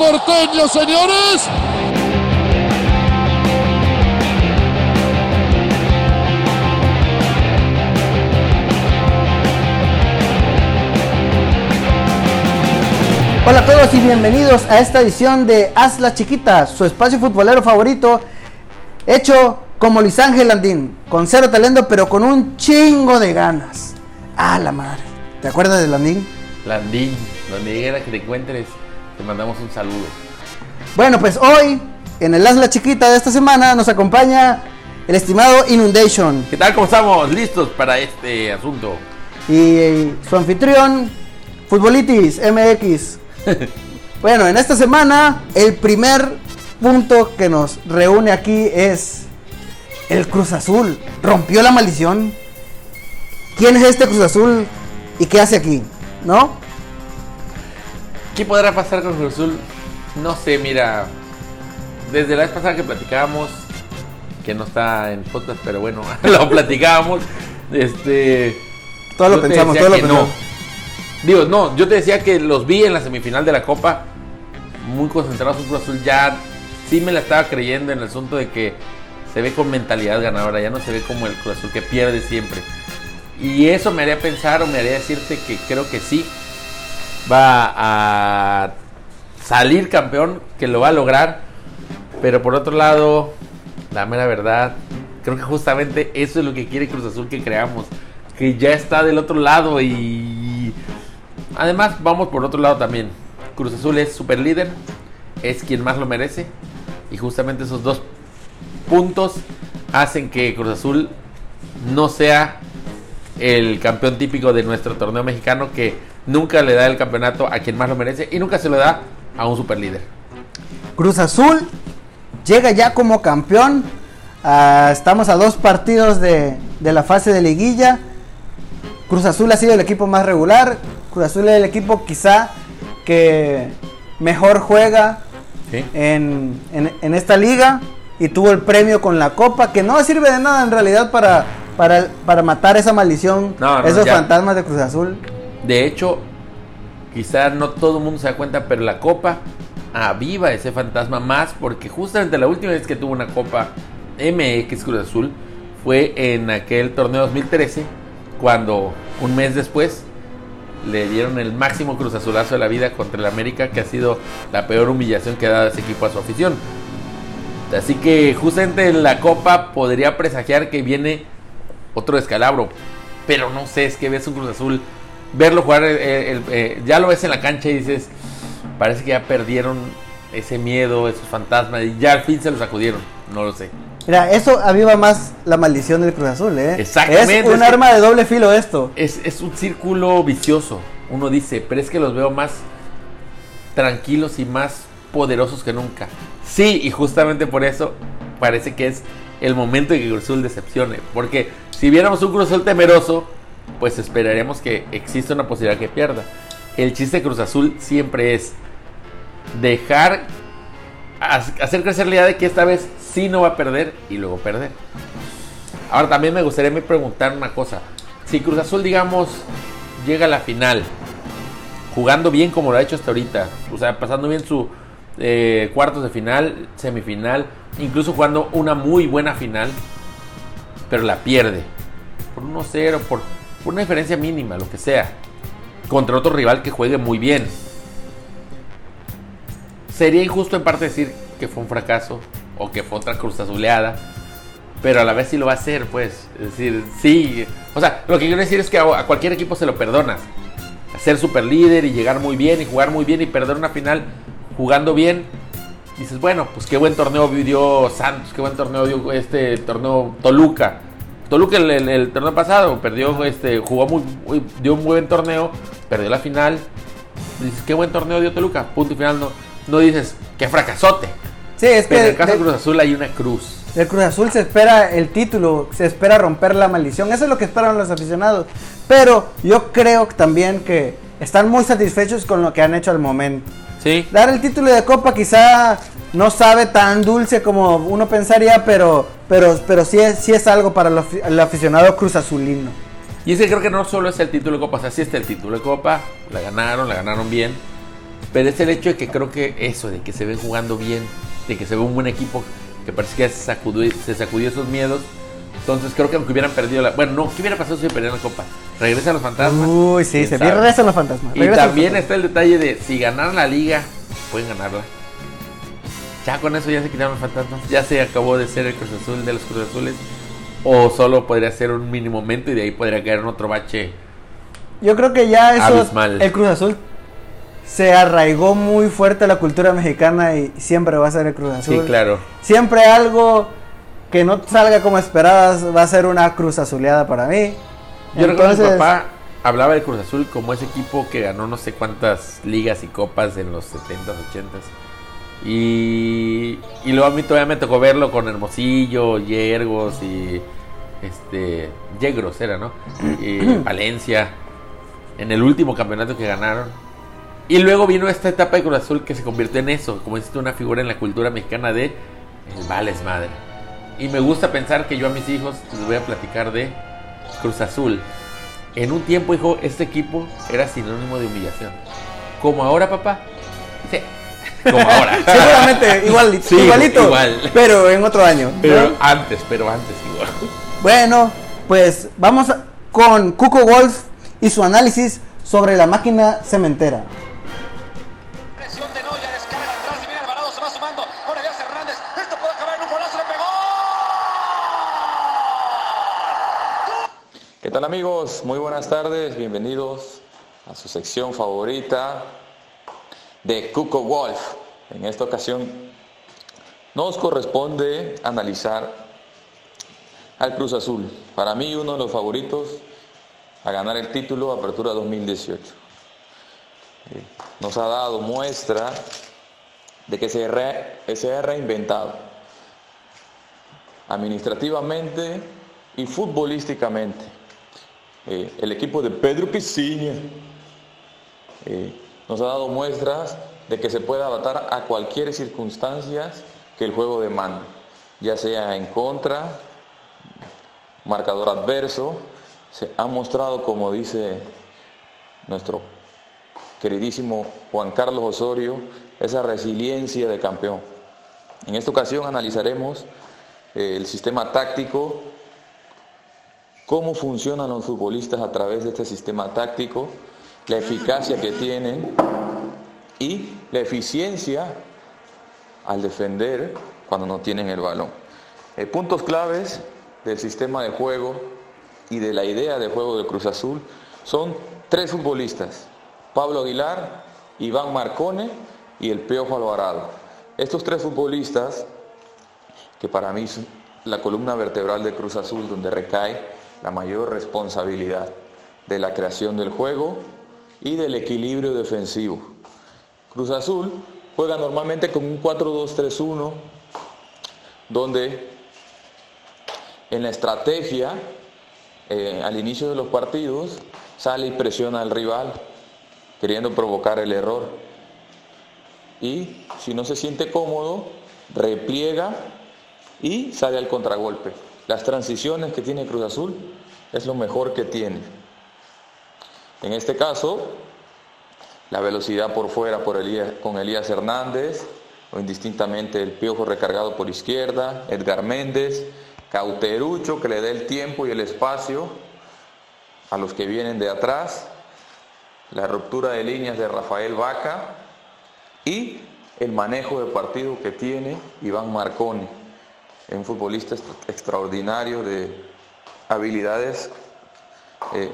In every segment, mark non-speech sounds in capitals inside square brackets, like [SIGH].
porteño, señores. Hola a todos y bienvenidos a esta edición de Haz la Chiquita, su espacio futbolero favorito, hecho como Luis Ángel Landín, con cero talento pero con un chingo de ganas. Ah, la madre. ¿Te acuerdas de Landín? Landín, donde quiera que te encuentres, te mandamos un saludo. Bueno, pues hoy, en el Haz la Chiquita de esta semana, nos acompaña el estimado Inundation ¿Qué tal? ¿Cómo estamos? ¿Listos para este asunto? y su anfitrión, Futbolitis MX. [LAUGHS] Bueno, en esta semana el primer punto que nos reúne aquí es el Cruz Azul. Rompió la maldición. ¿Quién es este Cruz Azul y qué hace aquí? ¿No? ¿Qué podrá pasar con Cruz Azul? No sé, mira. Desde la vez pasada que platicábamos, que no está en fotos, pero bueno, [LAUGHS] lo platicábamos. Este. Todo lo pensamos, todo lo pensamos. no. Digo, no, yo te decía que los vi en la semifinal de la Copa, muy concentrados en Cruz Azul. Ya sí me la estaba creyendo en el asunto de que se ve con mentalidad ganadora, ya no se ve como el Cruz Azul que pierde siempre. Y eso me haría pensar o me haría decirte que creo que sí va a salir campeón, que lo va a lograr. Pero por otro lado, la mera verdad, creo que justamente eso es lo que quiere Cruz Azul que creamos. Que ya está del otro lado y además vamos por otro lado también. Cruz Azul es super líder, es quien más lo merece. Y justamente esos dos puntos hacen que Cruz Azul no sea el campeón típico de nuestro torneo mexicano que nunca le da el campeonato a quien más lo merece y nunca se lo da a un super líder. Cruz Azul llega ya como campeón. Ah, estamos a dos partidos de, de la fase de liguilla. Cruz Azul ha sido el equipo más regular. Cruz Azul es el equipo quizá que mejor juega ¿sí? en, en- en esta liga. Y tuvo el premio con la copa, que no sirve de nada en realidad para, para, para matar esa maldición, No, no, esos ya. fantasmas de Cruz Azul. De hecho, quizá no todo el mundo se da cuenta, pero la copa aviva ese fantasma más porque justamente la última vez que tuvo una copa MX Cruz Azul fue en aquel torneo 2013 cuando un mes después le dieron el máximo Cruz Azulazo de la vida contra el América que ha sido la peor humillación que ha dado ese equipo a su afición. Así que justamente en la copa podría presagiar que viene otro descalabro. Pero no sé, es que ves un Cruz Azul, verlo jugar, eh, el- eh, ya lo ves en la cancha y dices, parece que ya perdieron ese miedo, esos fantasmas, y ya al fin se los sacudieron. No lo sé. Mira, eso aviva más la maldición del Cruz Azul, ¿eh? Exactamente, Es un es arma de doble filo esto. Es, es un círculo vicioso. Uno dice, pero es que los veo más tranquilos y más poderosos que nunca. Sí, y justamente por eso parece que es el momento de que Cruz Azul decepcione. Porque si viéramos un Cruz Azul temeroso, pues esperaríamos que exista una posibilidad que pierda. El chiste de Cruz Azul siempre es dejar ha- hacer crecer la idea de que esta vez sí no va a perder y luego perder. Ahora también me gustaría me preguntar una cosa. Si Cruz Azul, digamos, llega a la final, jugando bien como lo ha hecho hasta ahorita, o sea, pasando bien su eh, cuartos de final, semifinal, incluso jugando una muy buena final, pero la pierde por 1-0, por, por una diferencia mínima, lo que sea, contra otro rival que juegue muy bien. Sería injusto en parte decir que fue un fracaso o que fue otra cruz azuleada, pero a la vez sí lo va a hacer, pues. Es decir, sí. O sea, lo que quiero decir es que a, cualquier equipo se lo perdonas. Ser super líder y llegar muy bien y jugar muy bien y perder una final jugando bien. Dices, bueno, pues qué buen torneo dio Santos, qué buen torneo dio este torneo Toluca. Toluca el, el- el torneo pasado perdió, este, jugó muy, muy- dio un buen torneo, perdió la final. Dices, qué buen torneo dio Toluca, punto y final. No, no dices, qué fracasote. Sí, es Pero que en el caso de- Cruz Azul hay una cruz. del Cruz Azul se espera el título, se espera romper la maldición. Eso es lo que esperan los aficionados. Pero yo creo también que están muy satisfechos con lo que han hecho al momento. Sí. Dar el título de Copa quizá no sabe tan dulce como uno pensaría, pero, pero, pero sí, es, sí es algo para el afi- el aficionado Cruz Azulino. Y es que creo que no solo es el título de Copa, o sea, sí está el título de Copa, la ganaron, la ganaron bien. Pero es el hecho de que creo que eso, de que se ven jugando bien, de que se ve un buen equipo, que parece que se sacudió, se sacudió esos miedos. Entonces creo que aunque hubieran perdido la... Bueno, no, ¿qué hubiera pasado si perdieran la copa? Regresan los fantasmas. Uy, sí, ¿Quién se regresan los fantasmas. Y también fantasmas. está el detalle de si ganaran la liga, pueden ganarla. Ya con eso ya se quitaron los fantasmas. Ya se acabó de ser el Cruz Azul de los Cruz Azules. O solo podría ser un mínimo momento y de ahí podría caer en otro bache. Yo creo que ya eso, Abismal. el Cruz Azul se arraigó muy fuerte la cultura mexicana y siempre va a ser el Cruz Azul. Sí, claro. Siempre algo que no salga como esperabas va a ser una Cruz Azuleada para mí. Yo recuerdo que mi Entonces, papá hablaba del Cruz Azul como ese equipo que ganó no sé cuántas ligas y copas en los 70s, 80s. Y, y luego a mí todavía me tocó verlo con Hermosillo, Yergos y este Yegros era, ¿no? Y [CLEARS THROAT] Valencia en el último campeonato que ganaron. Y luego vino esta etapa de Cruz Azul que se convirtió en eso, como tú, una figura en la cultura mexicana de el vales madre. Y me gusta pensar que yo a mis hijos les voy a platicar de Cruz Azul. En un tiempo, hijo, este equipo era sinónimo de humillación. Como ahora, papá. Sí. Como ahora. [LAUGHS] Seguramente igual, [LAUGHS] Sí, igualito, igual. pero en otro año. ¿no? Pero antes, pero antes igual. Bueno, pues vamos con Cuco Wolf y su análisis sobre la máquina cementera. Amigos? Muy buenas tardes, bienvenidos a su sección favorita de Cuco Wolf. En esta ocasión nos corresponde analizar al Cruz Azul. Para mí uno de los favoritos a ganar el título Apertura 2018. Eh, Nos ha dado muestra de que se, ha reinventado administrativamente y futbolísticamente. Eh, el equipo de Pedro Piciña eh, nos ha dado muestras de que se puede adaptar a cualquier circunstancia que el juego demanda, ya sea en contra, marcador adverso, se ha mostrado, como dice nuestro queridísimo Juan Carlos Osorio, esa resiliencia de campeón. En esta ocasión analizaremos eh, el sistema táctico, cómo funcionan los futbolistas a través de este sistema táctico, la eficacia que tienen y la eficiencia al defender cuando no tienen el balón. Eh, puntos claves del sistema de juego y de la idea de juego de Cruz Azul son tres futbolistas, Pablo Aguilar, Iván Marcone y el Piojo Alvarado. Estos tres futbolistas, que para mí la columna vertebral de Cruz Azul, donde recae la mayor responsabilidad de la creación del juego y del equilibrio defensivo. Cruz Azul juega normalmente con un 4-2-3-1, donde en la estrategia, eh, al inicio de los partidos, sale y presiona al rival, queriendo provocar el error. Y si no se siente cómodo, repliega y sale al contragolpe. Las transiciones que tiene Cruz Azul es lo mejor que tiene. En este caso, la velocidad por fuera con Elías Hernández, o indistintamente el piojo recargado por izquierda, Edgar Méndez, Cauterucho que le dé el tiempo y el espacio a los que vienen de atrás, la ruptura de líneas de Rafael Vaca y el manejo de partido que tiene Iván Marconi, un futbolista extraordinario de habilidades eh,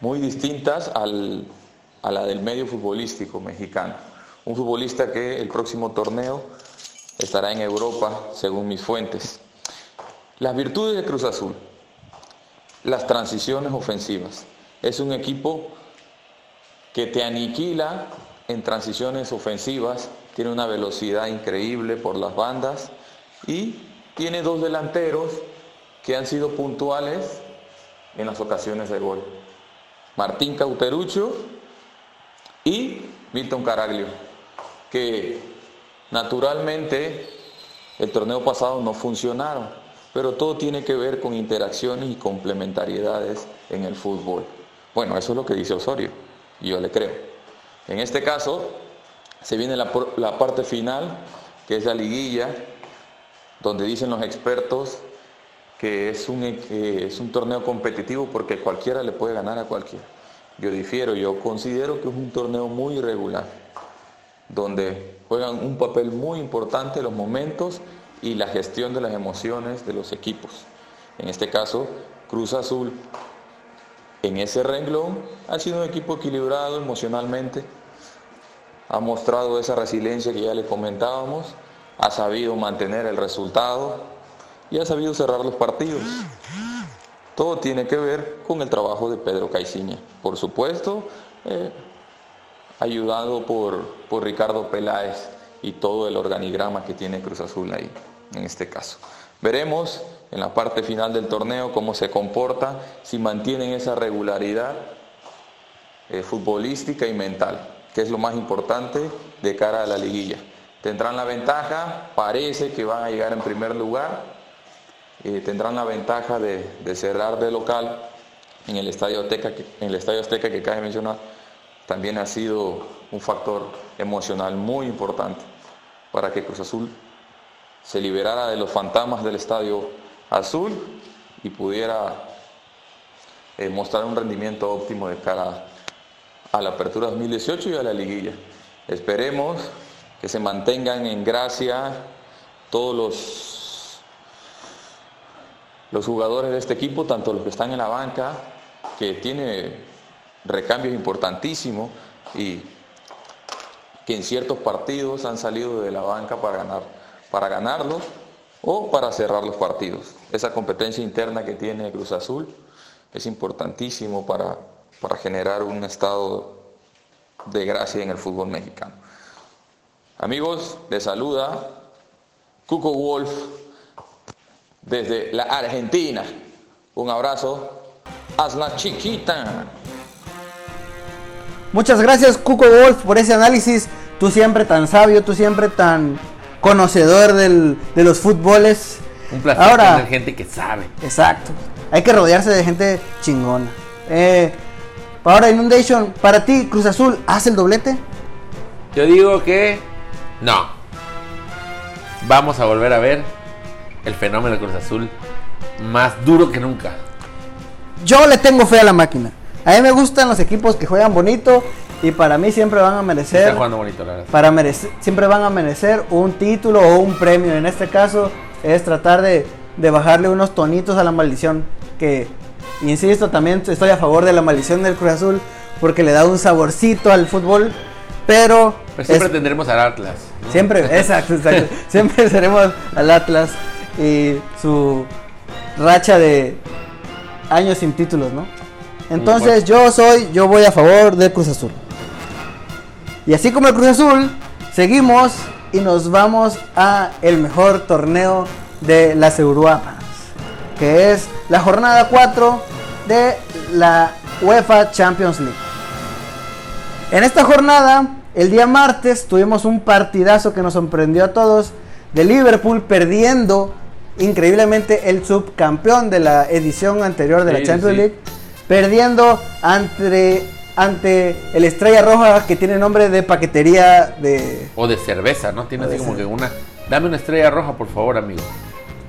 muy distintas a la del medio futbolístico mexicano. Un futbolista que el próximo torneo estará en Europa, según mis fuentes. Las virtudes de Cruz Azul, las transiciones ofensivas. Es un equipo que te aniquila en transiciones ofensivas, tiene una velocidad increíble por las bandas y tiene dos delanteros que han sido puntuales en las ocasiones de gol. Martín Cauterucho y Milton Caraglio, que naturalmente el torneo pasado no funcionaron, pero todo tiene que ver con interacciones y complementariedades en el fútbol. Bueno, eso es lo que dice Osorio, y yo le creo. En este caso, se viene la, la parte final, que es la liguilla, donde dicen los expertos que es un, e- que es un torneo competitivo porque cualquiera le puede ganar a cualquiera. Yo difiero, yo considero que es un torneo muy irregular, donde juegan un papel muy importante los momentos y la gestión de las emociones de los equipos. En este caso, Cruz Azul en ese renglón ha sido un equipo equilibrado emocionalmente, ha mostrado esa resiliencia que ya le comentábamos, ha sabido mantener el resultado y ha sabido cerrar los partidos. Todo tiene que ver con el trabajo de Pedro Caiciña. Por supuesto, eh, ayudado por, por Ricardo Peláez y todo el organigrama que tiene Cruz Azul ahí, en este caso. Veremos en la parte final del torneo cómo se comporta, si mantienen esa regularidad eh, futbolística y mental, que es lo más importante de cara a la liguilla. Tendrán la ventaja, parece que van a llegar en primer lugar, eh, tendrán la ventaja de, cerrar de local en el Estadio Azteca, que, en el Estadio Azteca que mencionar, también ha sido un factor emocional muy importante para que Cruz Azul se liberara de los fantasmas del Estadio Azul y pudiera eh, mostrar un rendimiento óptimo de cara a la apertura 2018 y a la liguilla. Esperemos que se mantengan en gracia todos los, los jugadores de este equipo, tanto los que están en la banca, que tiene recambios importantísimos y que en ciertos partidos han salido de la banca para ganar, para ganarlos o para cerrar los partidos. Esa competencia interna que tiene Cruz Azul es importantísimo para, para generar un estado de gracia en el fútbol mexicano. Amigos, les saluda Cuco Wolf desde la Argentina. Un abrazo. Hazla chiquita. Muchas gracias, Cuco Wolf, por ese análisis. Tú siempre tan sabio, tú siempre tan conocedor del- de los fútboles. Un placer Ahora, tener gente que sabe. exacto. Hay que rodearse de gente chingona. Eh, ahora, Inundation, para ti, Cruz Azul, ¿hace el doblete? Yo digo que no. Vamos a volver a ver el fenómeno Cruz Azul más duro que nunca. Yo le tengo fe a la máquina. A mí me gustan los equipos que juegan bonito y para mí siempre van a merecer. Está jugando bonito, la verdad. para merecer, siempre van a merecer un título o un premio. En este caso es tratar de, de bajarle unos tonitos a la maldición. Que, insisto, también estoy a favor de la maldición del Cruz Azul porque le da un saborcito al fútbol. Pero, Pero siempre es- tendremos al Atlas. ¿no? siempre, [LAUGHS] exacto, exacto. siempre seremos al Atlas y su racha de años sin títulos, ¿no? Entonces yo soy, yo voy a favor del Cruz Azul. Y así como el Cruz Azul, seguimos y nos vamos a el mejor torneo de las Euroapas, que es la jornada 4 de la UEFA Champions League. En esta jornada, el día martes, tuvimos un partidazo que nos sorprendió a todos de Liverpool perdiendo increíblemente el subcampeón de la edición anterior de la Champions sí. League, perdiendo ante, ante el Estrella Roja que tiene nombre de paquetería de... O de cerveza, ¿no? Tiene así como que una. Dame una estrella roja, por favor, amigo.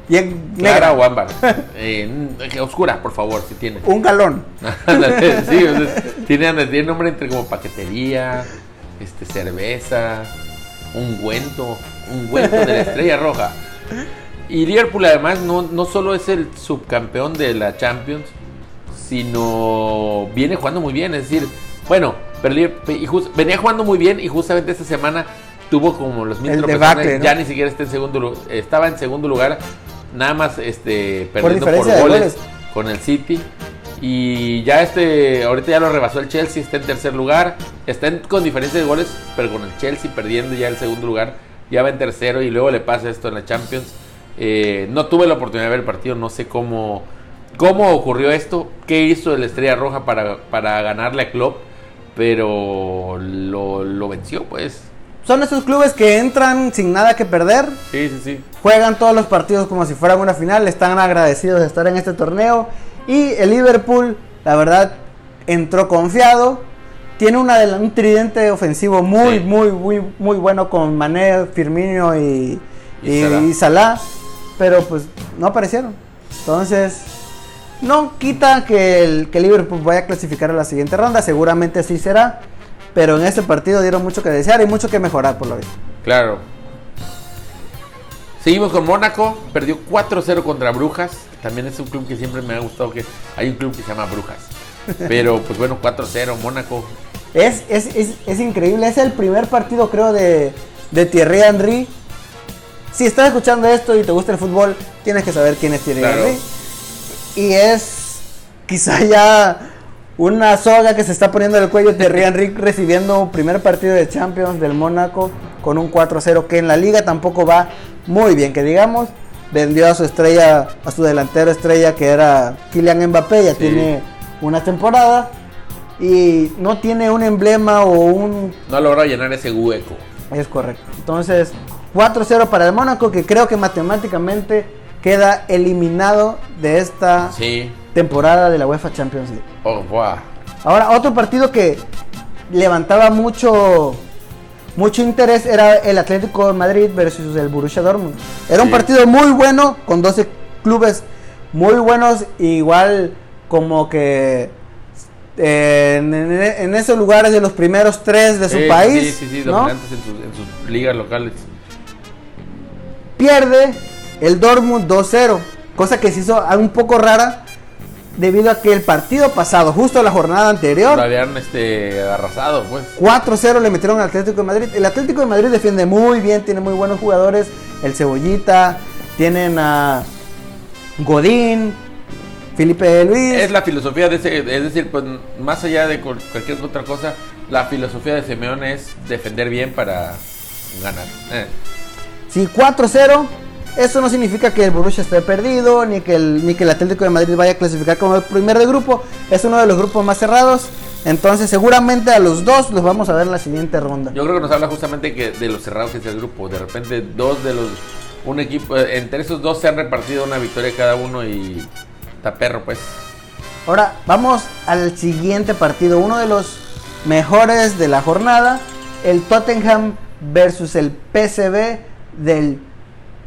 bien Clara negra, o ámbar. [LAUGHS] Eh, oscura, por favor, si tiene. un galón. [LAUGHS] Sí, o sea, tiene, tiene nombre entre como paquetería, este, cerveza, ungüento, ungüento de la estrella roja. Y Liverpool además no, no solo es el subcampeón de la Champions, sino viene jugando muy bien. Es decir, bueno, pero y jus- venía jugando muy bien y justamente esta semana tuvo como los mil El tropezones, debacle, ¿no? ya ni siquiera está en segundo estaba en segundo lugar, nada más este perdiendo por, goles. con el City. Y ya este, ahorita ya lo rebasó el Chelsea, está en tercer lugar, está en- con diferencia de goles, pero con el Chelsea perdiendo ya el segundo lugar, ya va en tercero y luego le pasa esto en la Champions. Eh, no tuve la oportunidad de ver el partido, no sé cómo, cómo ocurrió esto, qué hizo el Estrella Roja para, para ganarle a Klopp, pero lo, lo venció pues. Son esos clubes que entran sin nada que perder, Sí, sí, sí. juegan todos los partidos como si fueran una final, están agradecidos de estar en este torneo y el Liverpool, la verdad, entró confiado, tiene una de la- un tridente ofensivo muy, Sí. muy, muy, muy bueno con Mané, Firmino y, Y y, Salah. y Salah, pero pues no aparecieron. Entonces, no quita que el que Liverpool vaya a clasificar a la siguiente ronda, seguramente así será, pero en este partido dieron mucho que desear y mucho que mejorar por lo visto. Claro. Seguimos con Mónaco, perdió 4-0 contra Brujas. También es un club que siempre me ha gustado que hay un club que se llama Brujas. Pero pues bueno, 4-0 Mónaco. Es, es, es, es increíble, es el primer partido creo de, de Thierry Henry. Si estás escuchando esto y te gusta el fútbol, tienes que saber quién es Thierry Claro. Henry. Y es quizá ya una soga que se está poniendo en el cuello Thierry Henry [LAUGHS] recibiendo primer partido de Champions del Mónaco con un 4-0 que en la liga tampoco va muy bien, que digamos. Vendió a su estrella, a su delantero estrella que era Kylian Mbappé, ya Sí. tiene una temporada y no tiene un emblema o un... No ha logrado llenar ese hueco. Es correcto. Entonces, 4-0 para el Mónaco, que creo que matemáticamente queda eliminado de esta Sí. temporada de la UEFA Champions League. Oh, buah. Ahora, otro partido que levantaba mucho mucho interés era el Atlético de Madrid versus el Borussia Dortmund. Era un partido muy bueno con 12 clubes muy buenos, igual como que eh, en, esos lugares de los primeros tres de su país, Sí, sí, sí, ¿no? dominantes en, sus, en sus ligas locales. pierde el Dortmund 2-0, cosa que se hizo un poco rara debido a que el partido pasado, justo la jornada anterior, Lo habían este, arrasado, pues. 4-0 le metieron al Atlético de Madrid. El Atlético de Madrid defiende muy bien, tiene muy buenos jugadores. El Cebollita, tienen a Godín, Felipe Luis. Es la filosofía de ese, es decir, pues más allá de cual- cualquier otra cosa, la filosofía de Simeone es defender bien para ganar. Eh. Sí, 4-0. Eso no significa que el Borussia esté perdido, ni que, el, ni que el Atlético de Madrid vaya a clasificar como el primer de grupo. Es uno de los grupos más cerrados. Entonces, seguramente a los dos los vamos a ver en la siguiente ronda. Yo creo que nos habla justamente que de lo cerrado que es el grupo. De repente, dos de los. Un equipo. eh, Entre esos dos se han repartido una victoria cada uno y. Está perro, pues. Ahora vamos al siguiente partido, uno de los mejores de la jornada, el Tottenham versus el PSV del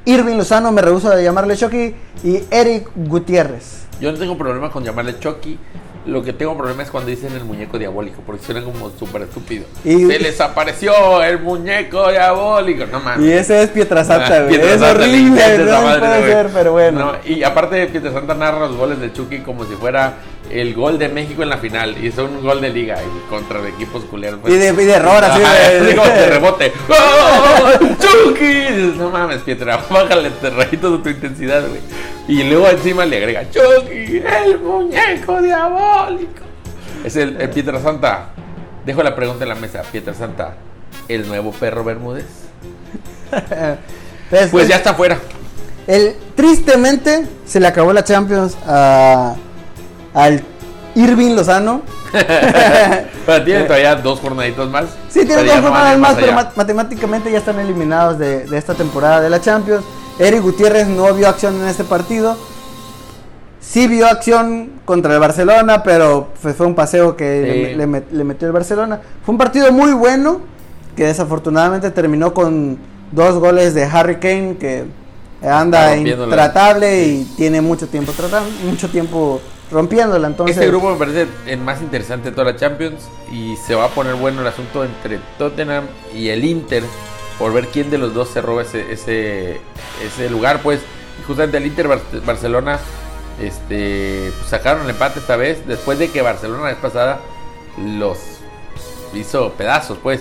Irving Lozano, me rehuso de llamarle Chucky, y Eric Gutiérrez. Yo no tengo problema con llamarle Chucky. Lo que tengo problema es cuando dicen el muñeco diabólico, porque suena como súper estúpido. Y- Se les apareció el muñeco diabólico. No mames. Y ese es Pietrasanta, Ah, güey. Es horrible, no madre, puede ser, pero bueno. No, y aparte Pietrasanta narra los goles de Chucky como si fuera el gol de México en la final. Y son un gol de liga y contra equipos culeros. pues. Y de- y de error, así de- como de [LAUGHS] rebote. ¡Oh! ¡Chucky! No mames, Pietra, [LAUGHS] bájale te rayito de tu intensidad, güey. Y luego encima le agrega Chucky, el muñeco diabólico. Es el, el Pietrasanta. Dejo la pregunta en la mesa. Pietrasanta, ¿el nuevo perro Bermúdez? Pues, Pues ya está fuera. El, tristemente se le acabó la Champions a, al Irving Lozano. [LAUGHS] Pero tiene todavía dos jornaditos más. Sí, tienen Pero dos no jornadas más, pero matemáticamente ya están eliminados de, de esta temporada de la Champions. Eric Gutiérrez no vio acción en este partido. Sí vio acción contra el Barcelona, pero fue, un paseo que Sí. le, le met- le metió el Barcelona. Fue un partido muy bueno, que desafortunadamente terminó con dos goles de Harry Kane, que anda intratable y tiene mucho tiempo tratando, mucho tiempo rompiéndola. Entonces, Este grupo me parece el más interesante de toda la Champions y se va a poner bueno el asunto entre Tottenham y el Inter por ver quién de los dos se roba ese, ese, ese lugar. Pues y justamente el Inter Bar- Barcelona este, pues, sacaron el empate esta vez después de que Barcelona la vez pasada los hizo pedazos. Pues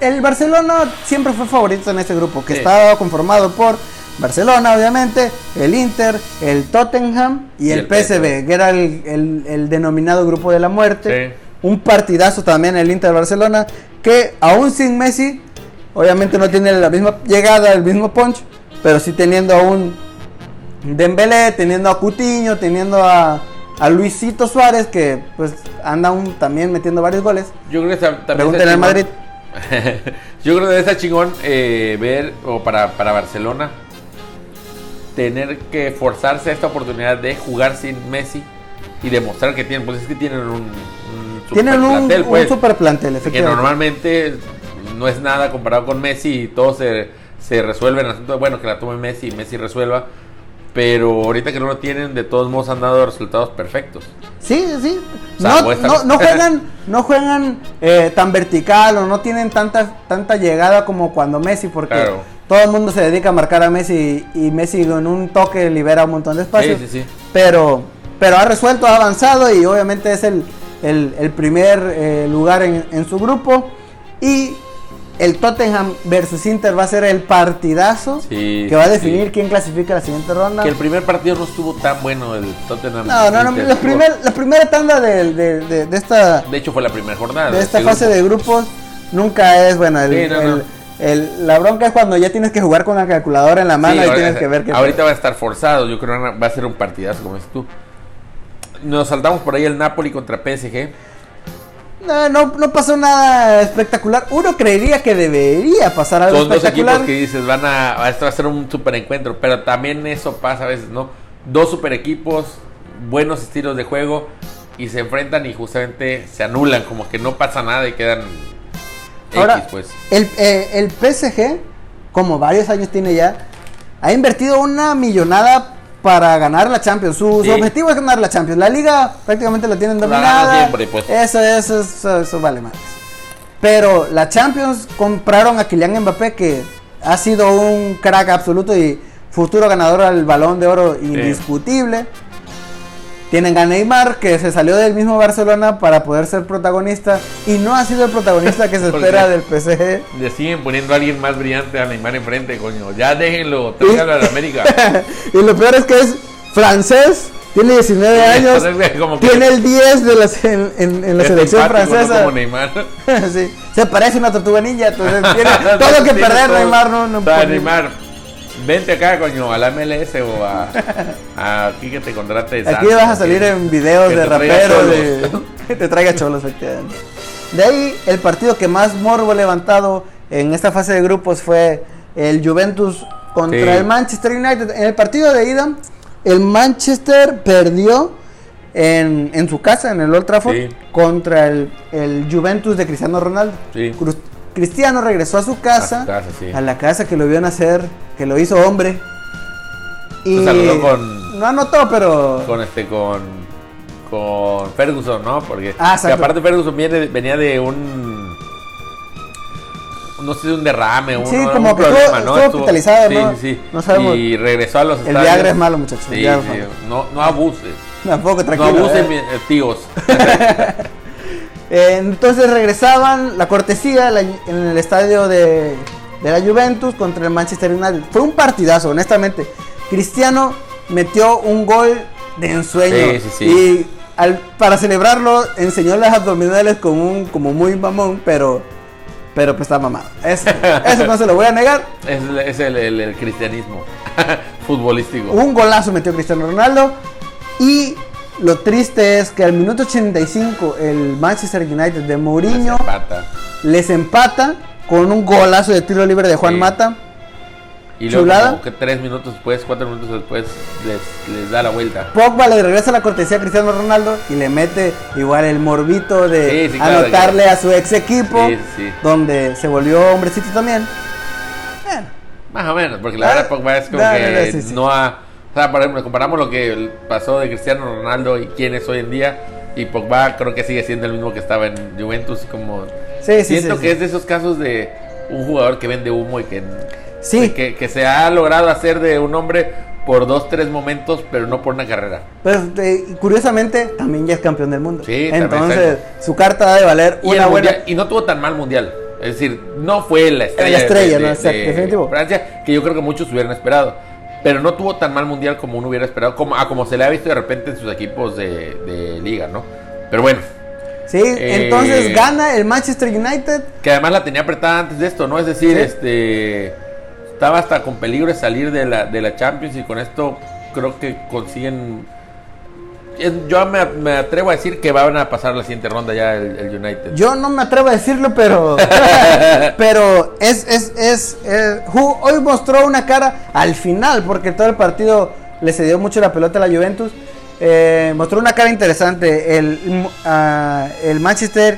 El Barcelona siempre fue favorito en este grupo, que Sí. estaba conformado por Barcelona, obviamente, el Inter, el Tottenham y, Y el, el PSV, PSV. que era el, el- el denominado grupo de la muerte. Sí. Un partidazo también el Inter Barcelona, que aún sin Messi, obviamente no tiene la misma llegada, el mismo punch, pero sí teniendo a un Dembélé, teniendo a Cutiño, teniendo a, a Luisito Suárez, que pues anda aún también metiendo varios goles. yo creo que ta- también al Madrid. [LAUGHS] Yo creo que está chingón eh, ver, o para, para Barcelona, tener que forzarse esta oportunidad de jugar sin Messi y demostrar que tienen, pues es que tienen un, un Tienen un, superplantel, un pues, super plantel, que efectivamente. normalmente no es nada comparado con Messi y todo se, se resuelve en el asunto de, bueno, que la tome Messi y Messi resuelva. Pero ahorita que no lo tienen, de todos modos han dado resultados perfectos. Sí, sí. No, no, juegan, [LAUGHS] no juegan eh, tan vertical o no tienen tanta, tanta llegada como cuando Messi, porque Claro. todo el mundo se dedica a marcar a Messi y Messi con un toque libera un montón de espacio. Sí, sí, sí. Pero, pero ha resuelto, ha avanzado y obviamente es el, el- el primer eh, lugar en, en su grupo. Y el Tottenham versus Inter va a ser el partidazo Sí, que va a definir sí. quién clasifica la siguiente ronda. Que el primer partido no estuvo tan bueno el Tottenham. No, no, no, Inter. la, primer- la primera tanda de, de- de- de esta, De hecho fue la primera jornada. de esta este fase grupo. de grupos nunca es buena. El, Sí, no, no. el- el- la bronca es cuando ya tienes que jugar con la calculadora en la mano y ahora- tienes que ver que... Ahorita va a estar forzado, yo creo que va a ser un partidazo, como dices tú. Nos saltamos por ahí el Napoli contra PSG. No, no, no pasó nada espectacular. Uno creería que debería pasar algo Son dos espectacular. equipos que dices, van a, esto va a ser un super encuentro, pero también eso pasa a veces, ¿no? Dos super equipos, buenos estilos de juego, y se enfrentan y justamente se anulan, como que no pasa nada y quedan Ahora, X, pues. el, eh, el PSG, como varios años tiene ya, ha invertido una millonada para ganar la Champions. Su, objetivo es ganar la Champions. La liga prácticamente la tienen dominada. siempre, pues. Eso, eso, eso, eso vale más. Pero la Champions compraron a Kylian Mbappé, que ha sido un crack absoluto y futuro ganador al balón de oro indiscutible. Tienen a Neymar, que se salió del mismo Barcelona para poder ser protagonista y no ha sido el protagonista que se ¿Por [LAUGHS] espera del PSG. Le siguen poniendo a alguien más brillante a Neymar enfrente, coño. Ya déjenlo, tráiganlo a la América. [LAUGHS] y lo peor es que es francés, tiene 19 años, Entonces, como que- tiene el 10 de las- en, en- en la selección francesa. Como Neymar. [LAUGHS] Sí, se parece a una tortuga ninja, entonces tiene todo que perder. Neymar. No, no O sea, Neymar, vente acá, coño, a la MLS o a, a aquí que te contrate. Aquí Santos, vas a salir que- en videos de te traiga rapero, cholos. de, que te traiga cholos, efectivamente. De ahí, el partido que más morbo levantado en esta fase de grupos fue el Juventus contra Sí. el Manchester United. En el partido de ida, el Manchester perdió en, en su casa, en el Old Trafford, Sí. contra el, el Juventus de Cristiano Ronaldo. Sí. Cristiano regresó a su casa, A su casa, sí. a la casa que lo vio nacer, que lo hizo hombre. Y saludó con- no anotó, pero Con este, con. Con Ferguson, ¿no? Porque. Ah, que aparte Ferguson viene, venía de un. No sé, de un derrame, un, Sí, un como que problema, estuvo- ¿no? estuvo hospitalizado, sí, ¿no? sí, sí. No sabemos. Y regresó a los El estadios. Viagra es malo, muchachos, el Sí, sí. No, no abuse. tampoco No tranquilo. abusen, eh. eh, tíos. [LAUGHS] Eh, entonces regresaban la cortesía la- en el estadio de, de la Juventus contra el Manchester United. Fue un partidazo, honestamente. Cristiano metió un gol de ensueño. Sí, sí, sí. Y al- para celebrarlo enseñó las abdominales como, un, como muy mamón, pero, pero pues está mamado. Eso, [LAUGHS] eso no se lo voy a negar. Es, el- es el, el- el cristianismo [LAUGHS] futbolístico. Un golazo metió Cristiano Ronaldo. Y lo triste es que al minuto 85 el Manchester United de Mourinho empata. les empata con un golazo de tiro libre de Juan Sí. Mata. Y luego, Chulada. como que tres minutos después, cuatro minutos después, les, les da la vuelta. Pogba le regresa la cortesía a Cristiano Ronaldo y le mete igual el morbito de Sí, sí, claro, anotarle a su ex equipo, Sí, sí. donde se volvió hombrecito también. Bueno, Más o menos, porque la Ah, verdad Pogba es como que no ha... O sea, por ejemplo, comparamos lo que pasó de Cristiano Ronaldo y quién es hoy en día. Y Pogba creo que sigue siendo el mismo que estaba en Juventus. Como Sí, sí, siento sí, que es de esos casos de un jugador que vende humo y que, Sí. que, que se ha logrado hacer de un hombre por dos, tres momentos, pero no por una carrera. pero eh, curiosamente también ya es campeón del mundo. Sí, Entonces su carta ha de valer Y, una buena. mundial- y no tuvo tan mal mundial. Es decir, no fue la estrella, La estrella, de, ¿no? de- Exacto, de definitivo. Francia, que yo creo que muchos hubieran esperado. Pero no tuvo tan mal mundial como uno hubiera esperado, como, a como se le ha visto de repente en sus equipos de, de liga, ¿no? Pero bueno, Sí, Eh, entonces gana el Manchester United. que además la tenía apretada antes de esto, ¿no? Es decir, Sí. este estaba hasta con peligro de salir de la, de la Champions y con esto creo que consiguen... Yo me, me atrevo a decir que van a pasar la siguiente ronda ya el, el United. Yo no me atrevo a decirlo, pero. [LAUGHS] pero es. es, es Ju- hoy mostró una cara al final, porque todo el partido le cedió mucho la pelota a la Juventus. eh, mostró una cara interesante. El, ah, el Manchester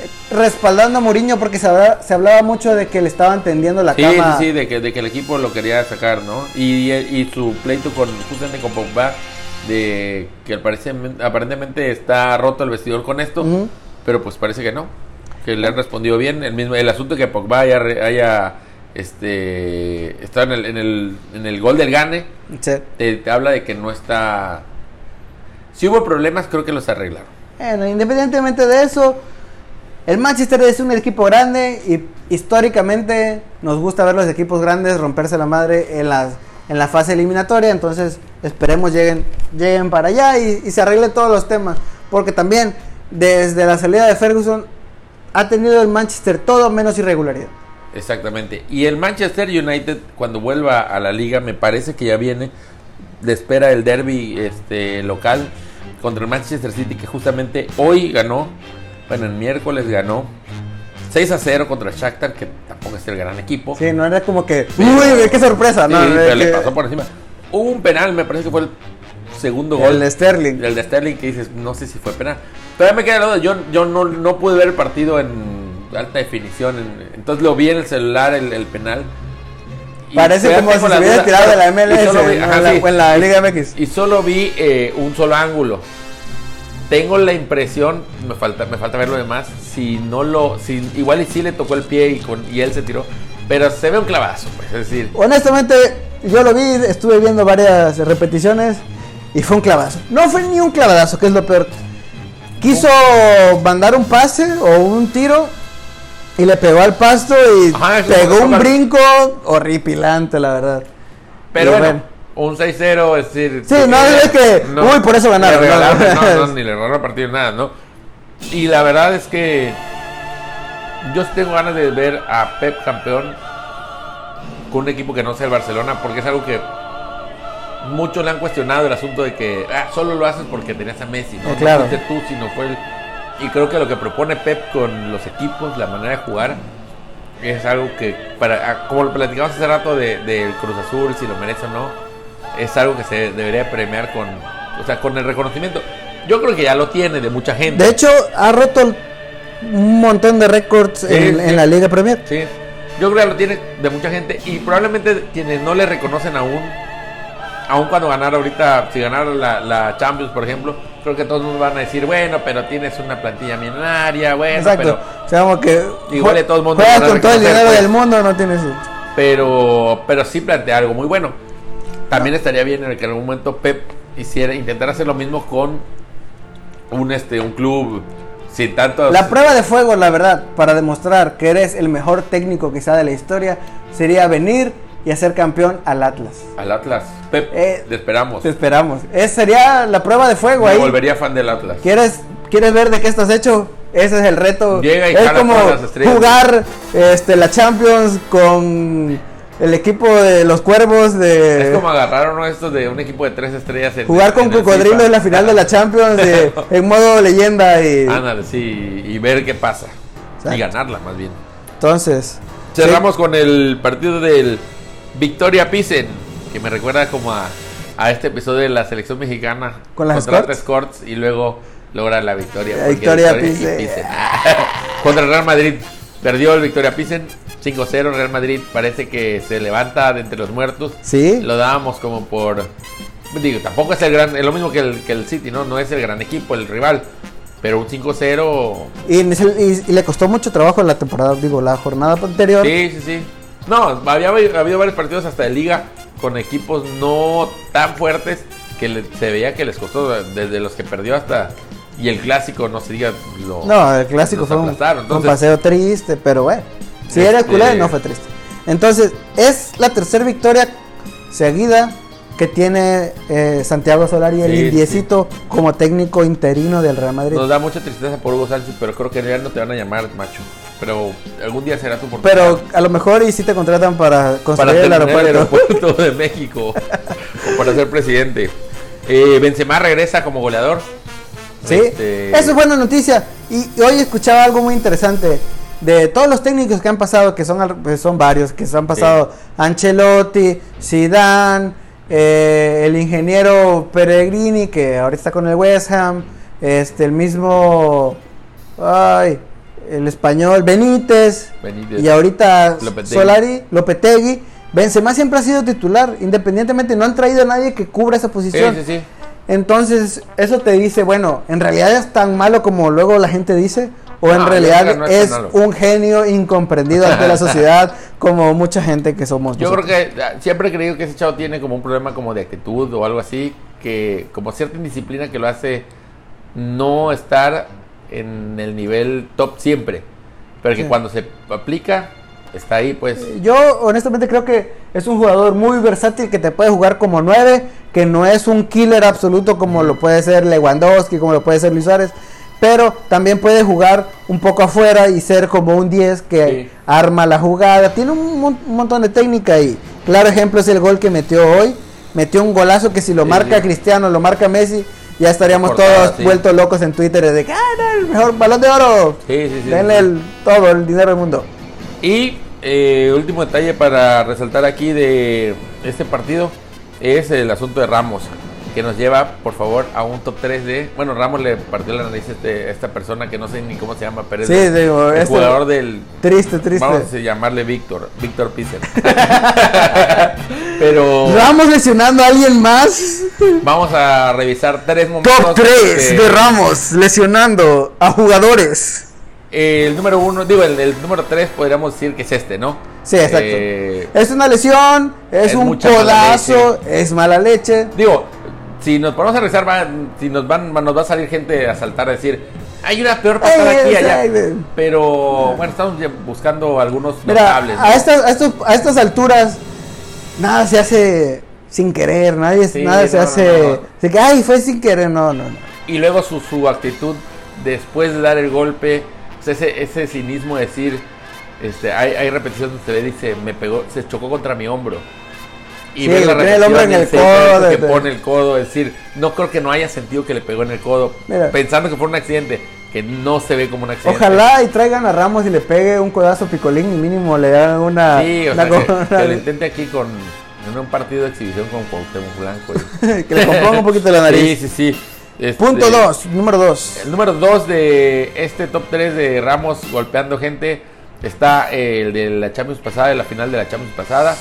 eh, respaldando a Mourinho porque se hablaba, se hablaba mucho de que le estaban tendiendo la Sí, cama. sí, sí, de que, de que el equipo lo quería sacar, ¿no? Y, y su pleito con justamente con Pogba, de que aparentemente está roto el vestidor con esto, pero pues parece que no, que le han respondido bien. El mismo el asunto de que Pogba haya, haya este, estado en el, en, el, en el gol del Gane, Sí. te, te habla de que no está... Si hubo problemas, creo que los arreglaron. Bueno, independientemente de eso, el Manchester es un equipo grande y históricamente nos gusta ver los equipos grandes romperse la madre en las en la fase eliminatoria, entonces esperemos lleguen lleguen para allá y, se arreglen todos los temas, porque también desde la salida de Ferguson ha tenido el Manchester todo menos irregularidad. Exactamente. Y el Manchester United, cuando vuelva a la liga, me parece que ya viene. Le espera el derby este, local contra el Manchester City, que justamente hoy ganó. Bueno, el miércoles ganó 6 a 0 contra el Shakhtar, que tampoco es el gran equipo. Sí, no era como que, Pero- uy, qué sorpresa, Sí, no, pero de le que- pasó por encima. Hubo un penal, me parece que fue el segundo gol. el de Sterling. El de Sterling que dices, no sé si fue penal. Todavía me queda la duda, yo, yo no, no pude ver el partido en alta definición, en- entonces lo vi en el celular, el, el penal. Y Parece como si se hubiera tirado de la y MLS vi- ¿no? ajá, en, la, en la Liga MX. Y solo vi eh, un solo ángulo. Tengo la impresión, me falta, me falta ver lo demás, si no lo, si igual y sí le tocó el pie y, con, y él se tiró, pero se ve un clavazo, pues, es decir, Honestamente, yo lo vi, estuve viendo varias repeticiones y fue un clavazo. No fue ni un clavadazo, que es lo peor. Quiso mandar un pase o un tiro y le pegó al pasto y Ajá, pegó un brinco horripilante, la verdad. Pero bueno, un 6-0, es decir. Sí, no es que, uy, por eso ganaron, le regalaron- no. no, [LAUGHS] ni le regalaron el partido, nada, ¿no? Y la verdad es que yo tengo ganas de ver a Pep campeón con un equipo que no sea el Barcelona, porque es algo que muchos le han cuestionado el asunto de que ah, solo lo haces porque tenías a Messi, ¿no? Claro. No fuiste tú, sino fue el. Y creo que lo que propone Pep con los equipos, la manera de jugar, es algo que, para ah, como lo platicamos hace rato de- del Cruz Azul, si lo merece o no, es algo que se debería premiar con, o sea, con el reconocimiento. Yo creo que ya lo tiene de mucha gente. De hecho, ha roto el- un montón de récords Sí, en, sí. en la Liga Premier. Sí, yo creo que lo tiene de mucha gente y probablemente quienes no le reconocen aún, aún cuando ganara ahorita, si ganara la, la Champions, por ejemplo, creo que todos nos van a decir, bueno, pero tienes una plantilla millonaria, bueno, Exacto. O sea, como que Igual de juegas van a con todo el dinero pues. del mundo, no tienes. pero, pero, pero sí plantea algo muy bueno. También estaría bien en el que en algún momento Pep hiciera, intentara hacer lo mismo con un, este, un club sin tantos... La prueba de fuego, la verdad, para demostrar que eres el mejor técnico quizá de la historia, sería venir y hacer campeón al Atlas. Al Atlas. Pep, Eh, te esperamos. Te esperamos. Esa sería la prueba de fuego Me ahí. volvería fan del Atlas. ¿Quieres, ¿Quieres ver de qué estás hecho? Ese es el reto. Llega y es como las jugar este, la Champions con el equipo de los cuervos de... Es como agarrar uno de estos de un equipo de tres estrellas. en- Jugar con en el Cocodrilo FIFA. en la final de la Champions de- [LAUGHS] en modo leyenda y Ándale, sí, y ver qué pasa. Exacto. Y ganarla, más bien. entonces Cerramos con el partido del Victoria Pisen, que me recuerda como a, a este episodio de la selección mexicana. ¿Con las contra Escorts? Escorts y luego logra la victoria. La Victoria y Pilsen. [LAUGHS] contra el Real Madrid. Perdió el Victoria Pisen 5-0. Real Madrid parece que se levanta de entre los muertos. sí, Lo dábamos como por. Digo, tampoco es el gran. Es lo mismo que el, que el City, ¿no? No es el gran equipo, el rival. Pero un 5-0. y, y- y le costó mucho trabajo la temporada, digo, la jornada anterior. Sí, sí, sí. No, había había habido varios partidos hasta de liga con equipos no tan fuertes que le- se veía que les costó desde los que perdió hasta. Y el clásico, no se diga. Lo, No, el clásico fue un, paseo triste, pero bueno. Si era el Este- culé, no fue triste. Entonces, es la tercera victoria seguida que tiene eh, Santiago Solari, el Sí, indiecito, como técnico interino del Real Madrid. Nos da mucha tristeza por Hugo Sánchez, pero creo que ya no te van a llamar macho. Pero algún día será tu oportunidad. Pero a lo mejor y si te contratan para construir para el aeropuerto. el aeropuerto [LAUGHS] de México o para ser presidente. Eh, Benzema regresa como goleador. Sí, Este, eso es buena noticia. Y, y hoy escuchaba algo muy interesante. De todos los técnicos que han pasado, que son, pues son varios, que se han pasado Ancelotti, Zidane, eh, el ingeniero Peregrini, que ahorita está con el West Ham, este, el mismo, ay, el español Benítez, Benítez. y ahorita Lopetegui. Solari, Lopetegui. Benzema siempre ha sido titular, independientemente, no han traído a nadie que cubra esa Sí, posición. sí, sí. Entonces, eso te dice, bueno, en realidad es tan malo como luego la gente dice, o en No, realidad creo no es un genio incomprendido ante la sociedad, [LAUGHS] como mucha gente que somos. Yo creo nosotros. que ah, siempre he creído que ese chavo tiene como un problema como de actitud o algo así, que como cierta indisciplina que lo hace no estar en el nivel top siempre, pero que Sí. cuando se aplica está ahí, pues. Yo honestamente creo que es un jugador muy versátil que te puede jugar como 9, que no es un killer absoluto como lo puede ser Lewandowski, como lo puede ser Luis Suárez, pero también puede jugar un poco afuera y ser como un 10 que Sí. arma la jugada. Tiene un, mon- un montón de técnica y claro ejemplo es el gol que metió hoy. Metió un golazo que si lo Sí, marca sí. Cristiano, lo marca Messi, ya estaríamos Portada, todos sí. vueltos locos en Twitter de que, ah, no, el mejor balón de oro. Sí, sí, sí. Denle el, todo el dinero del mundo. Y eh, último detalle para resaltar aquí de este partido es el asunto de Ramos, que nos lleva, por favor, a un top 3 de... Bueno, Ramos le partió la nariz a, este- a esta persona que no sé ni cómo se llama, pero Sí, digo, el este- jugador del... Triste, triste. Vamos a llamarle Víctor, Víctor Pizzer. [LAUGHS] [LAUGHS] pero Ramos lesionando a alguien más. vamos a revisar tres momentos. Top 3 que- de Ramos lesionando a jugadores. El número uno, digo, el, el número 3 podríamos decir que es este, ¿no? Sí, exacto. Eh, Es una lesión, es, es un codazo, es mala leche. Digo, si nos ponemos a revisar, van- si nos van, nos va a salir gente a saltar a decir, hay una peor patada Ay, aquí y allá. Pero bueno, estamos buscando algunos Mira, notables. ¿no? a, estas, a, estos- a estas alturas, nada se hace sin querer, nadie, Sí, nada se no, hace. no, que, ay, fue sin querer, no, no, no. Y luego su, su actitud después de dar el golpe, o sea, ese, ese cinismo de decir, este, hay, hay repeticiones donde se ve, dice, me pegó, se chocó contra mi hombro. Y Sí, la el hombro en el codo, que de- pone el codo, es decir, no creo que no haya sentido que le pegó en el codo, Mira. pensando que fue un accidente, que no se ve como un accidente. Ojalá y traigan a Ramos y le pegue un codazo Picolín y mínimo le hagan una. Sí, o una sea, que, lo intente aquí con en un partido de exhibición con Cuauhtémoc Blanco. y- [LAUGHS] que le componga un poquito la Sí, nariz. sí, sí. Este, Punto 2, número 2. El número 2 de este top 3 de Ramos golpeando gente está el de la Champions pasada, de la final de la Champions pasada.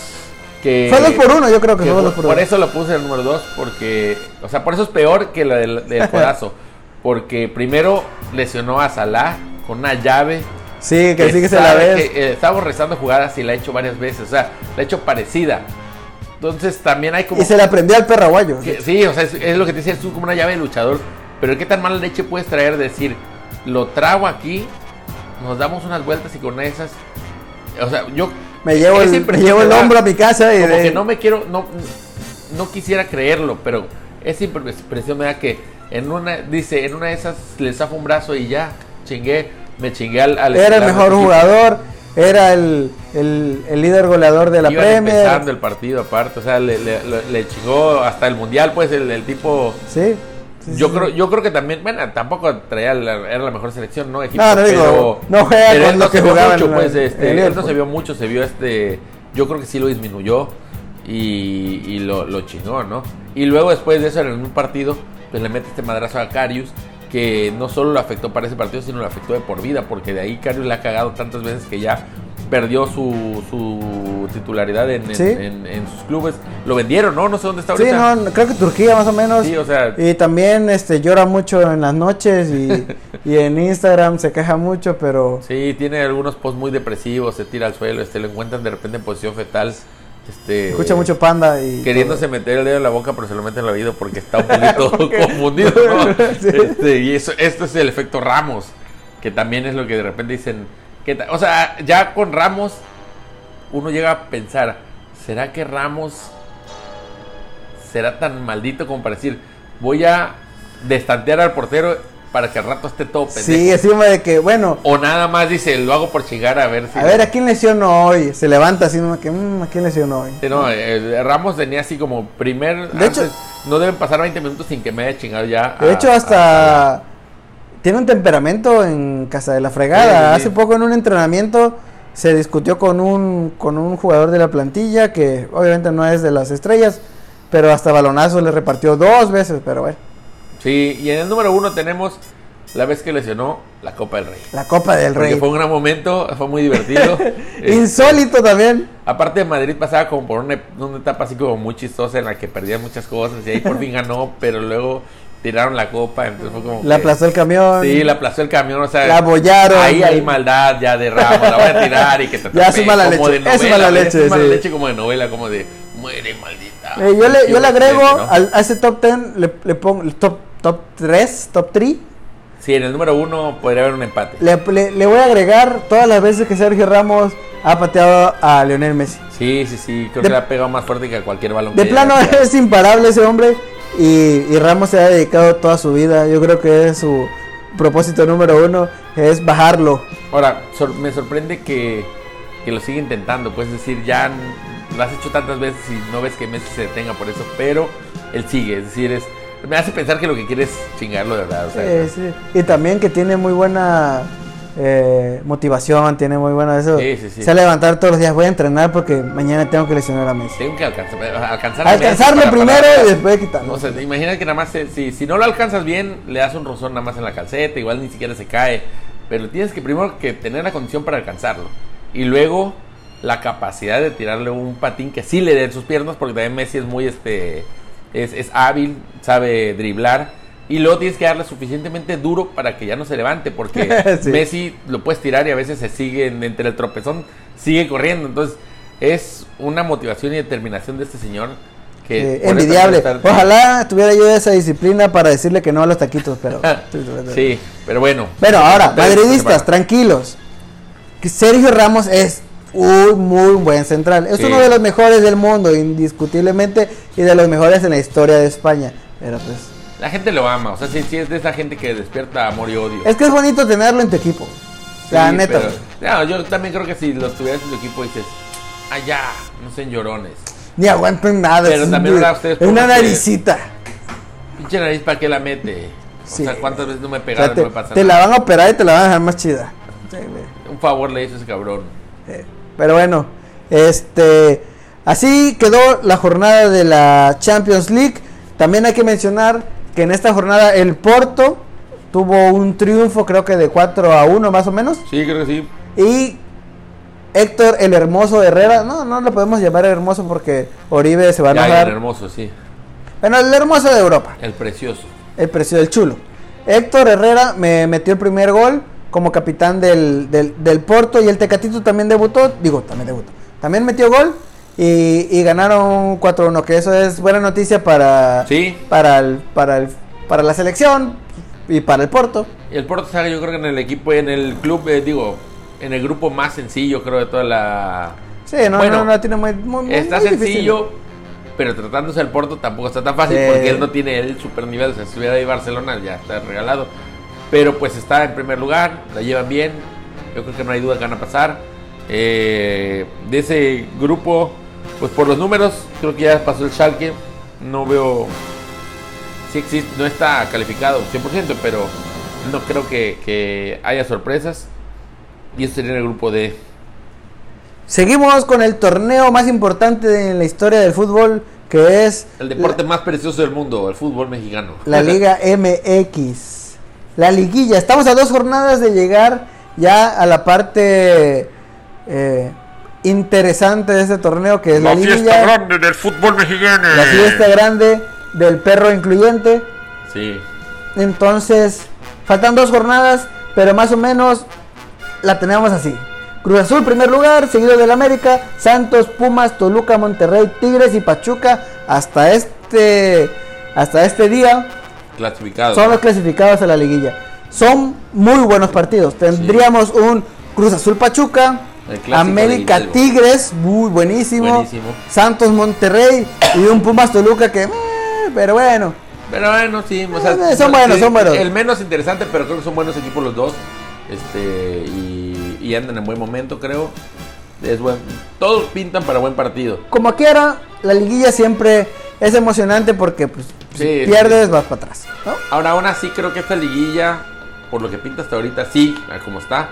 Que, Fue 2 por 1, yo creo que, que fue 2 por, por 1. eso lo puse el número 2, porque, o sea, por eso es peor que la del, del [LAUGHS] codazo. Porque primero lesionó a Salah con una llave Sí, que sí que se la ves. que, eh, estábamos rezando jugadas y la ha hecho varias veces, o sea, la ha hecho parecida. Entonces también hay como... Y se le aprendió al perraguayo. que- sí, o sea, es, es lo que te decía, es como una llave de luchador. Pero qué tan mala leche puedes traer de decir, lo trago aquí, nos damos unas vueltas y con esas... O sea, yo... Me llevo el, me llevo el hombro a mi casa y Como de- que no me quiero, no, no quisiera creerlo, pero esa impresión me da que en una, dice, en una de esas le zafo un brazo y ya, chingué, me chingué al... al era el mejor jugador, era el, el, el líder goleador de la Iban Premier. empezando el partido aparte, o sea, le, le- chingó hasta el mundial, pues el, el tipo. Sí. sí, yo sí, creo, sí. yo creo que también, bueno, tampoco traía la, era la mejor selección, ¿no? Equipo, No, no digo, no juega pero con él no que se vio jugaban mucho, en pues, en este, él no se vio mucho, se vio este, yo creo que sí lo disminuyó y, y lo, lo chingó, ¿no? Y luego después de eso, en mismo partido, pues le mete este madrazo a Carius, que no solo lo afectó para ese partido, sino lo afectó de por vida, porque de ahí Carius le ha cagado tantas veces que ya perdió su, su titularidad en, en- Sí. en- en sus clubes. Lo vendieron, ¿no? No sé dónde está Sí, ahorita. no, creo que Turquía más o menos. Sí, o sea, Y también este llora mucho en las noches y, [LAUGHS] y en Instagram se queja mucho, pero Sí, tiene algunos posts muy depresivos, se tira al suelo, este, lo encuentran de repente en posición fetal, este, escucha mucho panda y queriéndose meter el dedo en la boca, pero se lo mete en el oído porque está un poquito [LAUGHS] confundido, ¿no? [LAUGHS] Sí. Este, y eso, esto es el efecto Ramos, que también es lo que de repente dicen, que o sea, ya con Ramos uno llega a pensar, ¿será que Ramos será tan maldito como para decir, voy a destantear al portero para que al rato esté todo pendejo? Sí, encima de que, bueno, O nada más dice, lo hago por chingar a ver si. a ver, ¿a quién lesionó hoy? Se levanta así. Que, mm, ¿A quién lesionó hoy? Sí, no, eh, Ramos tenía así como primer. De hecho- no deben pasar 20 minutos sin que me haya chingado ya. De a- hecho, a- hasta tiene un temperamento en casa de la fregada. Sí, sí, sí. Hace poco en un entrenamiento se discutió con un, con un jugador de la plantilla que obviamente no es de las estrellas, pero hasta balonazo le repartió dos veces, pero bueno. Sí, y en el número uno tenemos la vez que lesionó la Copa del Rey. La Copa del Porque Rey. fue un gran momento, fue muy divertido. [LAUGHS] Este, Insólito también. Aparte Madrid pasaba como por una, una etapa así como muy chistosa en la que perdía muchas cosas y ahí por [LAUGHS] fin ganó, pero luego tiraron la copa, entonces fue como... La aplastó el camión. Sí, la aplastó el camión, o sea... La abollaron. Ahí hay maldad ya de Ramos, la voy a tirar y que te [LAUGHS] Ya es mala como leche, de es novela, mala leche, Es mala leche como de novela, como de muere maldita. Eh, yo, le, yo le agrego ¿no? al- a ese top 10, le, le pongo el top, top 3, top 3. Sí, en el número uno podría haber un empate. Le, le- le voy a agregar todas las veces que Sergio Ramos ha pateado a Lionel Messi. Sí, sí, sí, creo De- que le ha pegado más fuerte que a cualquier balón. De que plano es imparable ese hombre y, y Ramos se ha dedicado toda su vida. Yo creo que es su propósito número uno, es bajarlo. Ahora, sor- me sorprende que, que lo sigue intentando, pues es decir, ya lo has hecho tantas veces y no ves que Messi se detenga por eso, pero él sigue, es decir, es, me hace pensar que lo que quiere es chingarlo de verdad. o sea, Eh, sí. Y también que tiene muy buena eh, motivación, tiene muy buena eso. Sí, sí, sí. Se levantar todos los días, voy a entrenar porque mañana tengo que lesionar a Messi. Tengo que alcanzar, alcanzar a Messi Alcanzarlo para- primero para- y después quitarlo. O sea, te imaginas que nada más, se- si, si no lo alcanzas bien, le das un rozón nada más en la calceta, igual ni siquiera se cae. Pero tienes que primero que tener la condición para alcanzarlo. Y luego la capacidad de tirarle un patín que sí le dé en sus piernas, porque también Messi es muy este es, es hábil, sabe driblar. Y luego tienes que darle suficientemente duro para que ya no se levante, porque [LAUGHS] Sí. Messi lo puedes tirar y a veces se sigue en- entre el tropezón, sigue corriendo. Entonces es una motivación y determinación de este señor que Eh, envidiable. estar- Ojalá tuviera yo esa disciplina para decirle que no a los taquitos, pero. [LAUGHS] [LAUGHS] Sí, pero bueno. Bueno, ahora, madridistas, tranquilos. Que Sergio Ramos es un muy buen central. Es Sí. uno de los mejores del mundo, indiscutiblemente, y de los mejores en la historia de España. Pero pues. La gente lo ama, o sea, sí, sí es de esa gente que despierta amor y odio. Es que es bonito tenerlo en tu equipo. Sí, la neta. pero- no, yo también creo que si lo tuvieras en tu equipo dices, allá, no sean llorones. Ni aguantan nada. Pero es también ahora ustedes es una naricita. Pinche nariz, ¿para qué la mete? O Sí. sea, ¿cuántas veces no me he O sea, te, no me pasa te la van a operar y te la van a dejar más chida. Un favor le hizo ese cabrón. Eh, Pero bueno, este así quedó la jornada de la Champions League. También hay que mencionar que en esta jornada el Porto tuvo un triunfo, creo que de 4 a 1 más o menos. Sí, creo que sí. Y Héctor el Hermoso Herrera, no, no lo podemos llamar Hermoso porque Oribe se va a enojar. el hermoso, sí. Bueno, el Hermoso de Europa. El precioso. El precio del chulo. Héctor Herrera me metió el primer gol como capitán del, del, del Porto y el Tecatito también debutó. Digo, también debutó. También metió gol y, y ganaron 4-1, que eso es buena noticia para, Sí. para, el, para, el, para la selección y para el Porto. Y el Porto está, yo creo que en el equipo, en el club, eh, digo, en el grupo más sencillo, creo, de toda la. Sí, no, Bueno, no, no tiene muy, muy- Está muy difícil. sencillo, pero tratándose del Porto tampoco está tan fácil Sí. porque él no tiene el super nivel. O sea, si estuviera ahí Barcelona ya está regalado. Pero pues está en primer lugar, la llevan bien. Yo creo que no hay duda que van a pasar. Eh, de ese grupo, pues por los números, creo que ya pasó el Schalke. No veo. Sí existe, no está calificado 100%, pero no creo que, que haya sorpresas. Y eso sería en el grupo D. Seguimos con el torneo más importante de la historia del fútbol, que es El deporte más precioso del mundo, el fútbol mexicano. la [LAUGHS] Liga MX. La liguilla. Estamos a dos jornadas de llegar ya a la parte eh, interesante de este torneo, que es la, liguilla. grande del fútbol mexicano. La fiesta grande del perro incluyente. Sí. Entonces, faltan dos jornadas, pero más o menos la tenemos así. Cruz Azul, primer lugar, seguido del América, Santos, Pumas, Toluca, Monterrey, Tigres y Pachuca. Hasta este, hasta este día Clasificado. son los clasificados a la liguilla. Son muy buenos partidos. Tendríamos un Cruz Azul Pachuca, América. Tigres, muy buenísimo. Buenísimo. Santos Monterrey y un Pumas Toluca que, eh, pero bueno. Pero bueno, sí. O sea, Eh, son buenos, sí, son buenos. El menos interesante, pero creo que son buenos equipos los dos. Este, y, y andan en buen momento, creo. Es buen, todos pintan para buen partido. Como quiera, la liguilla siempre es emocionante porque pues, si Sí, pierdes vas para atrás. ¿no? Ahora, aún así, creo que esta liguilla, por lo que pinta hasta ahorita, sí, como está.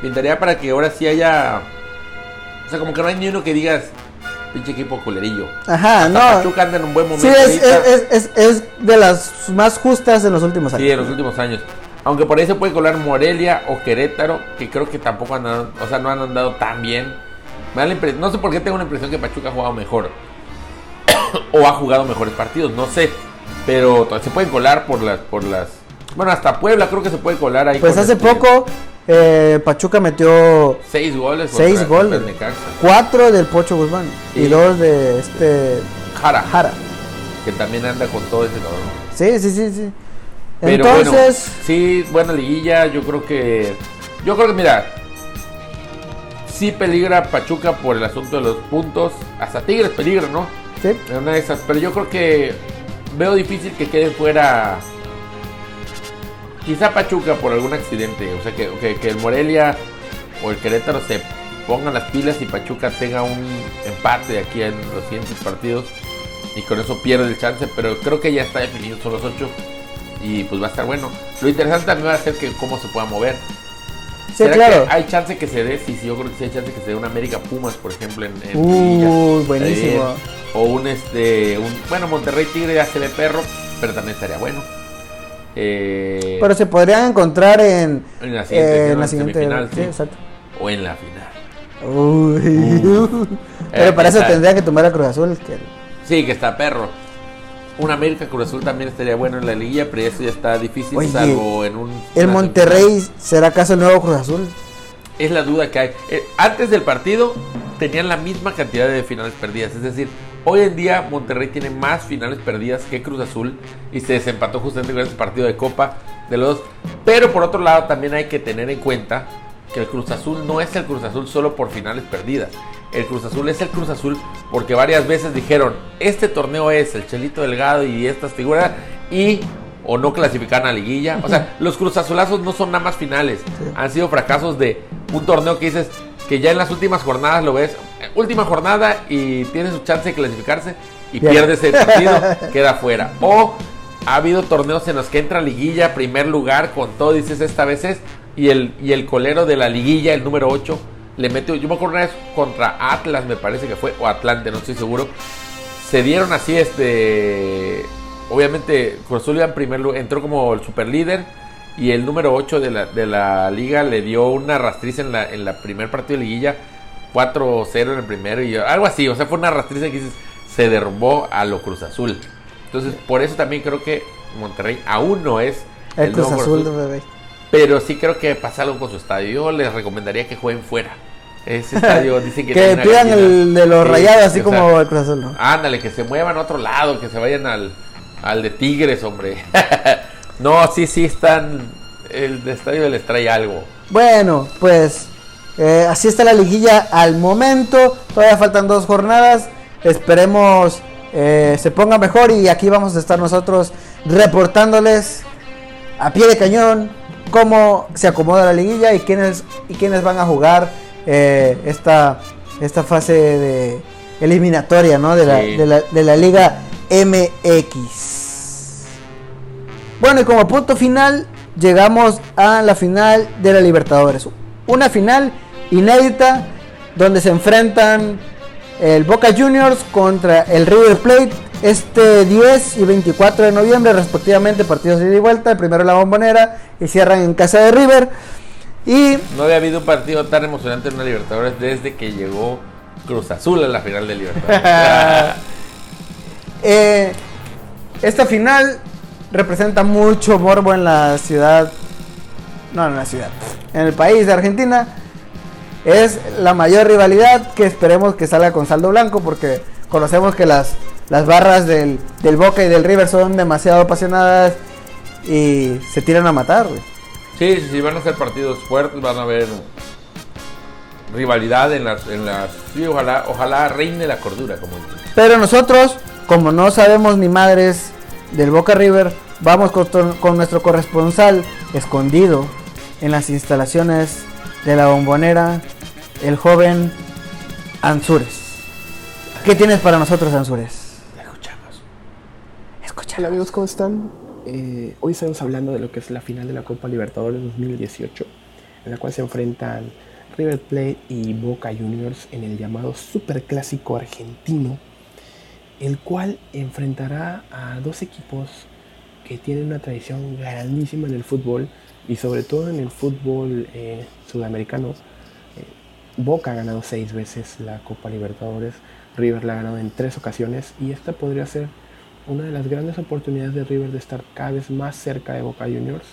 Pintaría para que ahora sí haya. O sea, como que no hay ni uno que digas. pinche equipo culerillo. Ajá, Hasta no. Pachuca anda en un buen Sí, momento. es, ahorita. es, es, es de las más justas en los últimos años. Sí, en los últimos años. Aunque por ahí se puede colar Morelia o Querétaro, que creo que tampoco han andado, o sea, no han andado tan bien. Me da la no sé por qué tengo la impresión que Pachuca ha jugado mejor. [COUGHS] o ha jugado mejores partidos, no sé. Pero se pueden colar por las, por las. Bueno, hasta Puebla creo que se puede colar ahí. Pues hace poco eh, Pachuca metió Seis goles. seis contra- goles. Cuatro del Pocho Guzmán y Y- dos de este Jara, Jara. que también anda con todo ese cabrón. Sí, sí, sí, sí. Pero Entonces, bueno, sí, buena liguilla. Yo creo que. Yo creo que, mira. Sí peligra Pachuca por el asunto de los puntos. Hasta Tigres peligra, ¿no? Sí, una de esas. Pero yo creo que. Veo difícil que quede fuera. Quizá Pachuca por algún accidente. O sea, que, que- que el Morelia o el Querétaro se pongan las pilas y Pachuca tenga un empate aquí en los siguientes partidos. Y con eso pierde el chance. Pero creo que ya está definido. Son los ocho. Y pues va a estar bueno. Lo interesante también va a ser que cómo se pueda mover. Sí, ¿Será claro. que hay chance que se dé? Sí, sí, yo creo que sí hay chance que se dé un América Pumas, por ejemplo, en, en Uy, liguilla. buenísimo. Bien. O un este, un, bueno, Monterrey Tigre ya se ve perro, pero también estaría bueno. Eh, Pero se podrían encontrar en, en la siguiente, eh, ¿no? en la En siguiente. semifinal, sí, sí. exacto. o en la final. Uy. [LAUGHS] Pero Eh, para eso esa- tendría que tomar a Cruz Azul. que- Sí, que está perro. Un América Cruz Azul también estaría bueno en la liguilla, pero eso ya está difícil, Oye, salvo en un. ¿El Monterrey será acaso el nuevo Cruz Azul? Es la duda que hay. Eh, antes del partido tenían la misma cantidad de finales perdidas. Es decir, hoy en día Monterrey tiene más finales perdidas que Cruz Azul y se desempató justamente con ese partido de Copa de los dos. Pero por otro lado también hay que tener en cuenta que el Cruz Azul no es el Cruz Azul solo por finales perdidas. El Cruz Azul es el Cruz Azul porque varias veces dijeron, este torneo es el Chelito Delgado y estas figuras y o no clasifican a liguilla. O sea, los Cruz Azulazos no son nada más finales. Han sido fracasos de un torneo que dices que ya en las últimas jornadas lo ves, eh, última jornada y tiene su chance de clasificarse y Bien. pierdes el partido, [LAUGHS] queda fuera. O ha habido torneos en los que entra liguilla, primer lugar, con todo, dices esta vez es, y el, y el colero de la liguilla, el número 8, le mete, yo me acuerdo una vez contra Atlas, me parece que fue, o Atlante, no estoy seguro, se dieron así, este, obviamente Cruz Azul iba en primer lugar, entró como el super líder, y el número 8 de la, de la liga le dio una rastriz en la, en la primer partido de liguilla, 4-0 en el primero, y algo así, o sea, fue una rastriz que dices, se derrumbó a lo Cruz Azul. Entonces, por eso también creo que Monterrey aún no es El, Cruz nuevo Azul, bebé. Pero sí creo que pasa algo con su estadio. Yo les recomendaría que jueguen fuera. Ese [LAUGHS] estadio dicen que Que pidan el de los rayados, así o como el Cruz Azul, ¿no? Ándale, que se muevan a otro lado, que se vayan al, al de Tigres, hombre. [LAUGHS] no, sí, sí están. El de estadio les trae algo. Bueno, pues eh, así está la liguilla al momento. Todavía faltan dos jornadas. Esperemos eh, se ponga mejor y aquí vamos a estar nosotros reportándoles a pie de cañón cómo se acomoda la liguilla y quiénes y quiénes van a jugar eh, esta esta fase de eliminatoria, ¿no? De la, Sí. de la, de la Liga MX. Bueno, y como punto final, llegamos a la final de la Libertadores. Una final inédita donde se enfrentan el Boca Juniors contra el River Plate este 10 y 24 de noviembre, respectivamente, partidos de ida y vuelta. El primero la bombonera y cierran en casa de River. Y No había habido un partido tan emocionante en una Libertadores desde que llegó Cruz Azul a la final de Libertadores. [LAUGHS] Eh, esta final representa mucho morbo en la ciudad, no en la ciudad, en el país de Argentina. Es la mayor rivalidad que esperemos que salga con saldo blanco porque conocemos que las, las barras del, del Boca y del River son demasiado apasionadas y se tiran a matar. güey. Sí, sí, sí, van a ser partidos fuertes, van a haber rivalidad en las, en las, sí, ojalá, ojalá reine la cordura, como dicen. Pero nosotros, como no sabemos ni madres del Boca River, vamos con, con nuestro corresponsal escondido en las instalaciones de la bombonera, el joven Ansures. ¿Qué tienes para nosotros, Ansures? Escuchamos. Escucha. Hola amigos, ¿cómo están? Eh, hoy estamos hablando de lo que es la final de la Copa Libertadores 2018, en la cual se enfrentan River Plate y Boca Juniors en el llamado Superclásico argentino, el cual enfrentará a dos equipos que tienen una tradición grandísima en el fútbol y sobre todo en el fútbol eh, sudamericano. Eh, Boca ha ganado seis veces la Copa Libertadores, River la ha ganado en tres ocasiones y esta podría ser una de las grandes oportunidades de River de estar cada vez más cerca de Boca Juniors.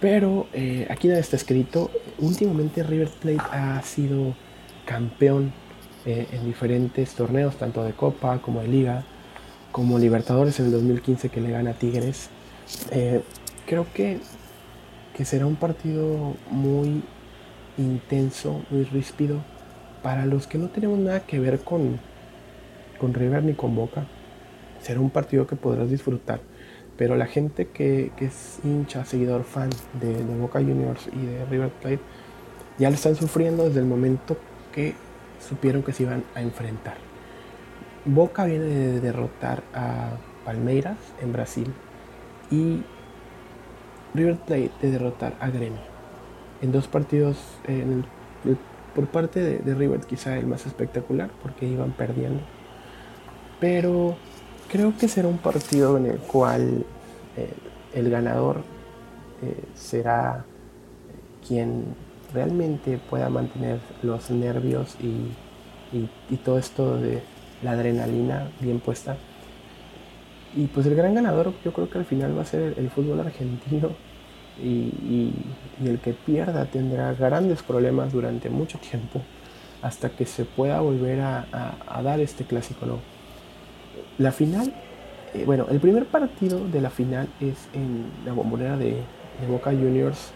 Pero eh, aquí nada está escrito. Últimamente River Plate ha sido campeón eh, en diferentes torneos, tanto de Copa como de Liga, como Libertadores en el 2015 que le gana Tigres. Eh, creo que, que será un partido muy intenso, muy ríspido, para los que no tenemos nada que ver con, con River ni con Boca. Será un partido que podrás disfrutar. Pero la gente que, que es hincha, seguidor, fan de, de, Boca Juniors y de River Plate, ya lo están sufriendo desde el momento que supieron que se iban a enfrentar. Boca viene de derrotar a Palmeiras en Brasil y River Plate de derrotar a Gremio. En dos partidos, en el, por parte de, River quizá el más espectacular porque iban perdiendo. Pero creo que será un partido en el cual eh, el ganador eh, será quien realmente pueda mantener los nervios y, y, todo esto de la adrenalina bien puesta. Y pues el gran ganador yo creo que al final va a ser el fútbol argentino y, el que pierda tendrá grandes problemas durante mucho tiempo hasta que se pueda volver a dar este clásico no la final, eh, bueno, el primer partido de la final es en la bombonera de, de, Boca Juniors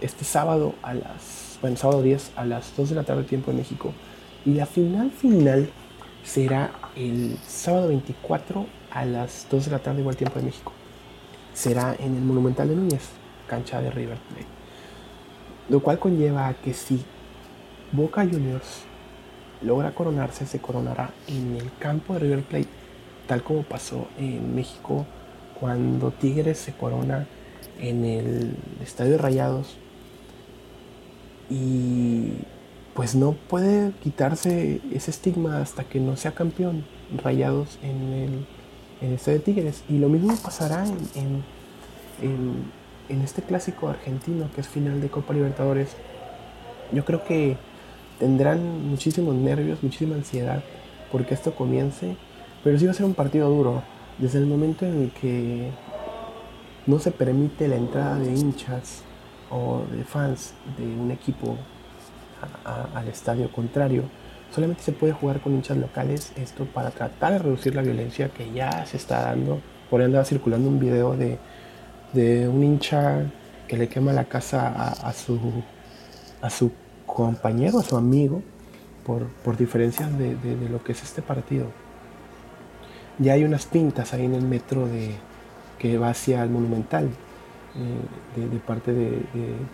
este sábado a las, bueno, sábado 10 a las 2 de la tarde tiempo de México. Y la final final será el sábado 24 a las 2 de la tarde igual tiempo de México. Será en el Monumental de Núñez, cancha de River Plate. Lo cual conlleva a que si Boca Juniors logra coronarse, se coronará en el campo de River Plate tal como pasó en México cuando Tigres se corona en el Estadio de Rayados y pues no puede quitarse ese estigma hasta que no sea campeón Rayados en el, en el Estadio de Tigres y lo mismo pasará en, en, en, en este clásico argentino que es final de Copa Libertadores yo creo que tendrán muchísimos nervios, muchísima ansiedad porque esto comience pero sí va a ser un partido duro. Desde el momento en el que no se permite la entrada de hinchas o de fans de un equipo al estadio contrario, solamente se puede jugar con hinchas locales. Esto para tratar de reducir la violencia que ya se está dando. Por ahí andaba circulando un video de, de un hincha que le quema la casa a, su, a su compañero, a su amigo, por, por diferencias de, de, lo que es este partido ya hay unas pintas ahí en el metro de, que va hacia el Monumental, eh, de, de, parte de,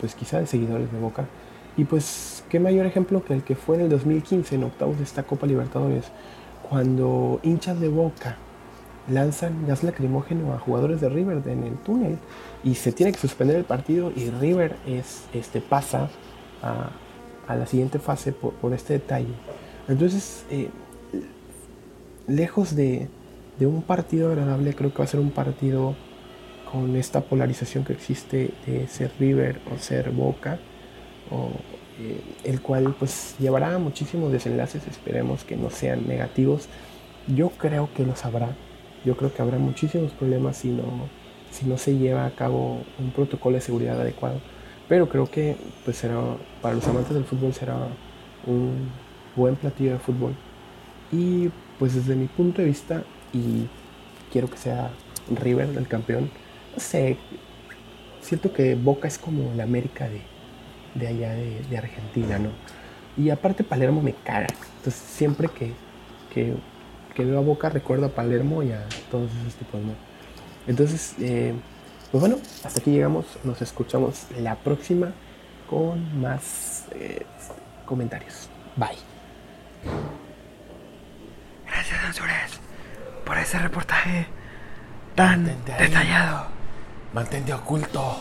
pues quizá de seguidores de Boca. Y pues qué mayor ejemplo que el que fue en el 2015 en octavos de esta Copa Libertadores, cuando hinchas de Boca lanzan gas lacrimógeno a jugadores de River en el túnel y se tiene que suspender el partido y River es, este, pasa a, a la siguiente fase por, este detalle. Entonces, eh, lejos de, un partido agradable, creo que va a ser un partido con esta polarización que existe de ser River o ser Boca, eh, el cual pues llevará muchísimos desenlaces, esperemos que no sean negativos. Yo creo que los habrá, yo creo que habrá muchísimos problemas si no, si no se lleva a cabo un protocolo de seguridad adecuado, pero creo que pues será, para los amantes del fútbol será un buen platillo de fútbol. Y pues desde mi punto de vista y quiero que sea River el campeón. Sé, siento que Boca es como la América de, de allá de, de, Argentina, ¿no? Y aparte Palermo me caga. Entonces siempre que, que, que, veo a Boca recuerdo a Palermo y a todos esos tipos, ¿no? Entonces, eh, pues bueno, hasta aquí llegamos. Nos escuchamos la próxima con más eh, comentarios. Bye. Gracias, Ansures por ese reportaje tan detallado. Mantente oculto.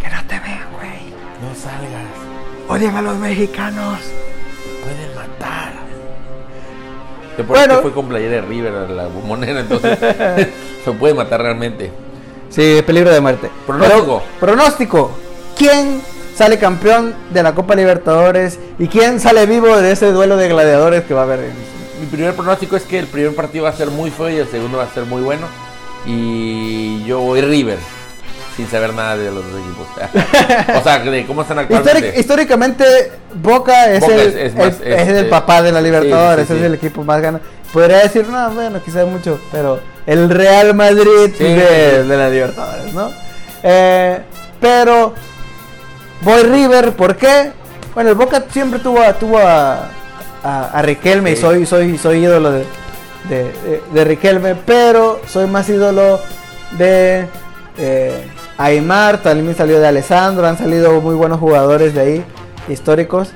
Que no te vean, güey. No salgas. odian a los mexicanos. Pueden matar. Que por Bueno. eso fue con playera de River a la moneda, entonces [LAUGHS] [LAUGHS] se puede matar realmente. Sí, peligro de muerte. Pronóstico. Pronóstico. ¿Quién sale campeón de la Copa Libertadores y quién sale vivo de ese duelo de gladiadores que va a haber? en- Mi primer pronóstico es que el primer partido va a ser muy feo y el segundo va a ser muy bueno. Y yo voy River, sin saber nada de los dos equipos. [LAUGHS] o sea, de cómo están actualmente. históricamente, Boca es Boca el, es- es más- el- es- es el eh, papá de la Libertadores, sí, sí, es el equipo más gana. Podría decir, no, bueno, quizás mucho, pero el Real Madrid de, de la Libertadores, ¿no? Eh, pero voy River, ¿por qué? Bueno, el Boca siempre tuvo a, tuvo a, a, a Riquelme y soy, soy, soy ídolo de, de, de- de Riquelme, pero soy más ídolo de eh, Aymar, también salió de Alessandro, han salido muy buenos jugadores de ahí, históricos.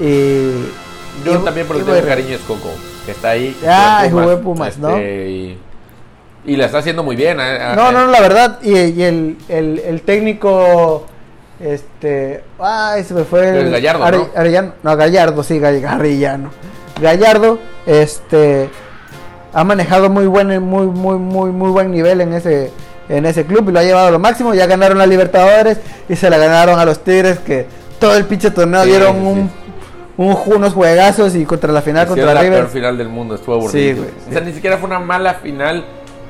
Y Yo y- también por y lo que tengo cariño es Coco, que está ahí. Ah, jugó en Pumas, ¿no? este, Y, y la está haciendo muy bien. eh, No, eh, no, no, la verdad, y, y el, el, el técnico, este, ay, se me fue El Gallardo, Are- ¿no? Arellano, no, Gallardo, sí, Arellano. Gallardo, este, ha manejado muy buen, muy, muy, muy, muy buen nivel en ese, en ese club y lo ha llevado a lo máximo. Ya ganaron la Libertadores y se la ganaron a los Tigres que todo el pinche torneo Sí, dieron sí, un, unos juegazos y contra la final contra la River. peor final del mundo, estuvo aburrido. Sí, güey, O sea, ni siquiera fue una mala final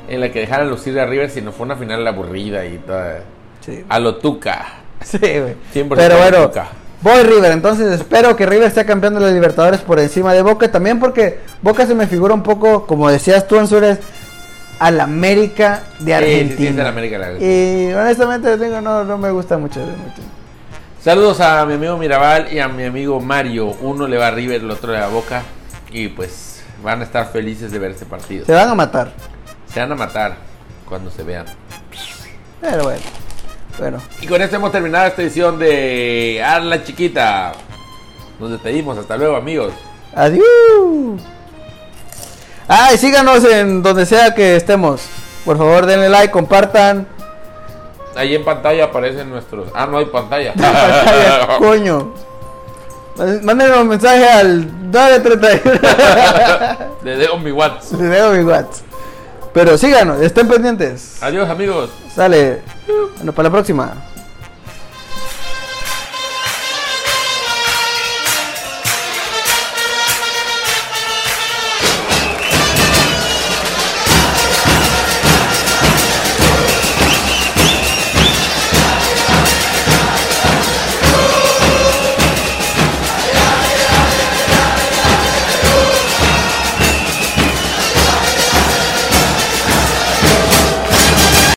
en la que dejaran lucir a River, sino fue una final aburrida y toda. Sí. A lo tuca. [LAUGHS] Sí, güey. 100% Pero bueno, voy River, entonces espero que River sea campeón de los Libertadores por encima de Boca, también porque Boca se me figura un poco, como decías tú, Ansures, al América de Sí, Argentina. sí, sí, es el América de Argentina. Y honestamente digo, no, no me gusta mucho. mucho. Saludos a mi amigo Mirabal y a mi amigo Mario. Uno le va a River, el otro le va a Boca. Y pues van a estar felices de ver este partido. Se van a matar. Se van a matar cuando se vean. Pero bueno. Bueno, Y con esto hemos terminado esta edición de Arla Chiquita. Nos despedimos. Hasta luego, amigos. adiós. Ah, y síganos en donde sea que estemos. Por favor, denle like, compartan. Ahí en pantalla aparecen nuestros. Ah, no hay pantalla. [LAUGHS] Pantalla, [LAUGHS] coño. Mándenme un mensaje al 931. [LAUGHS] Le dejo mi WhatsApp. Le dejo mi WhatsApp. Pero síganos, estén pendientes. Adiós, amigos. Sale. Bueno, para la próxima.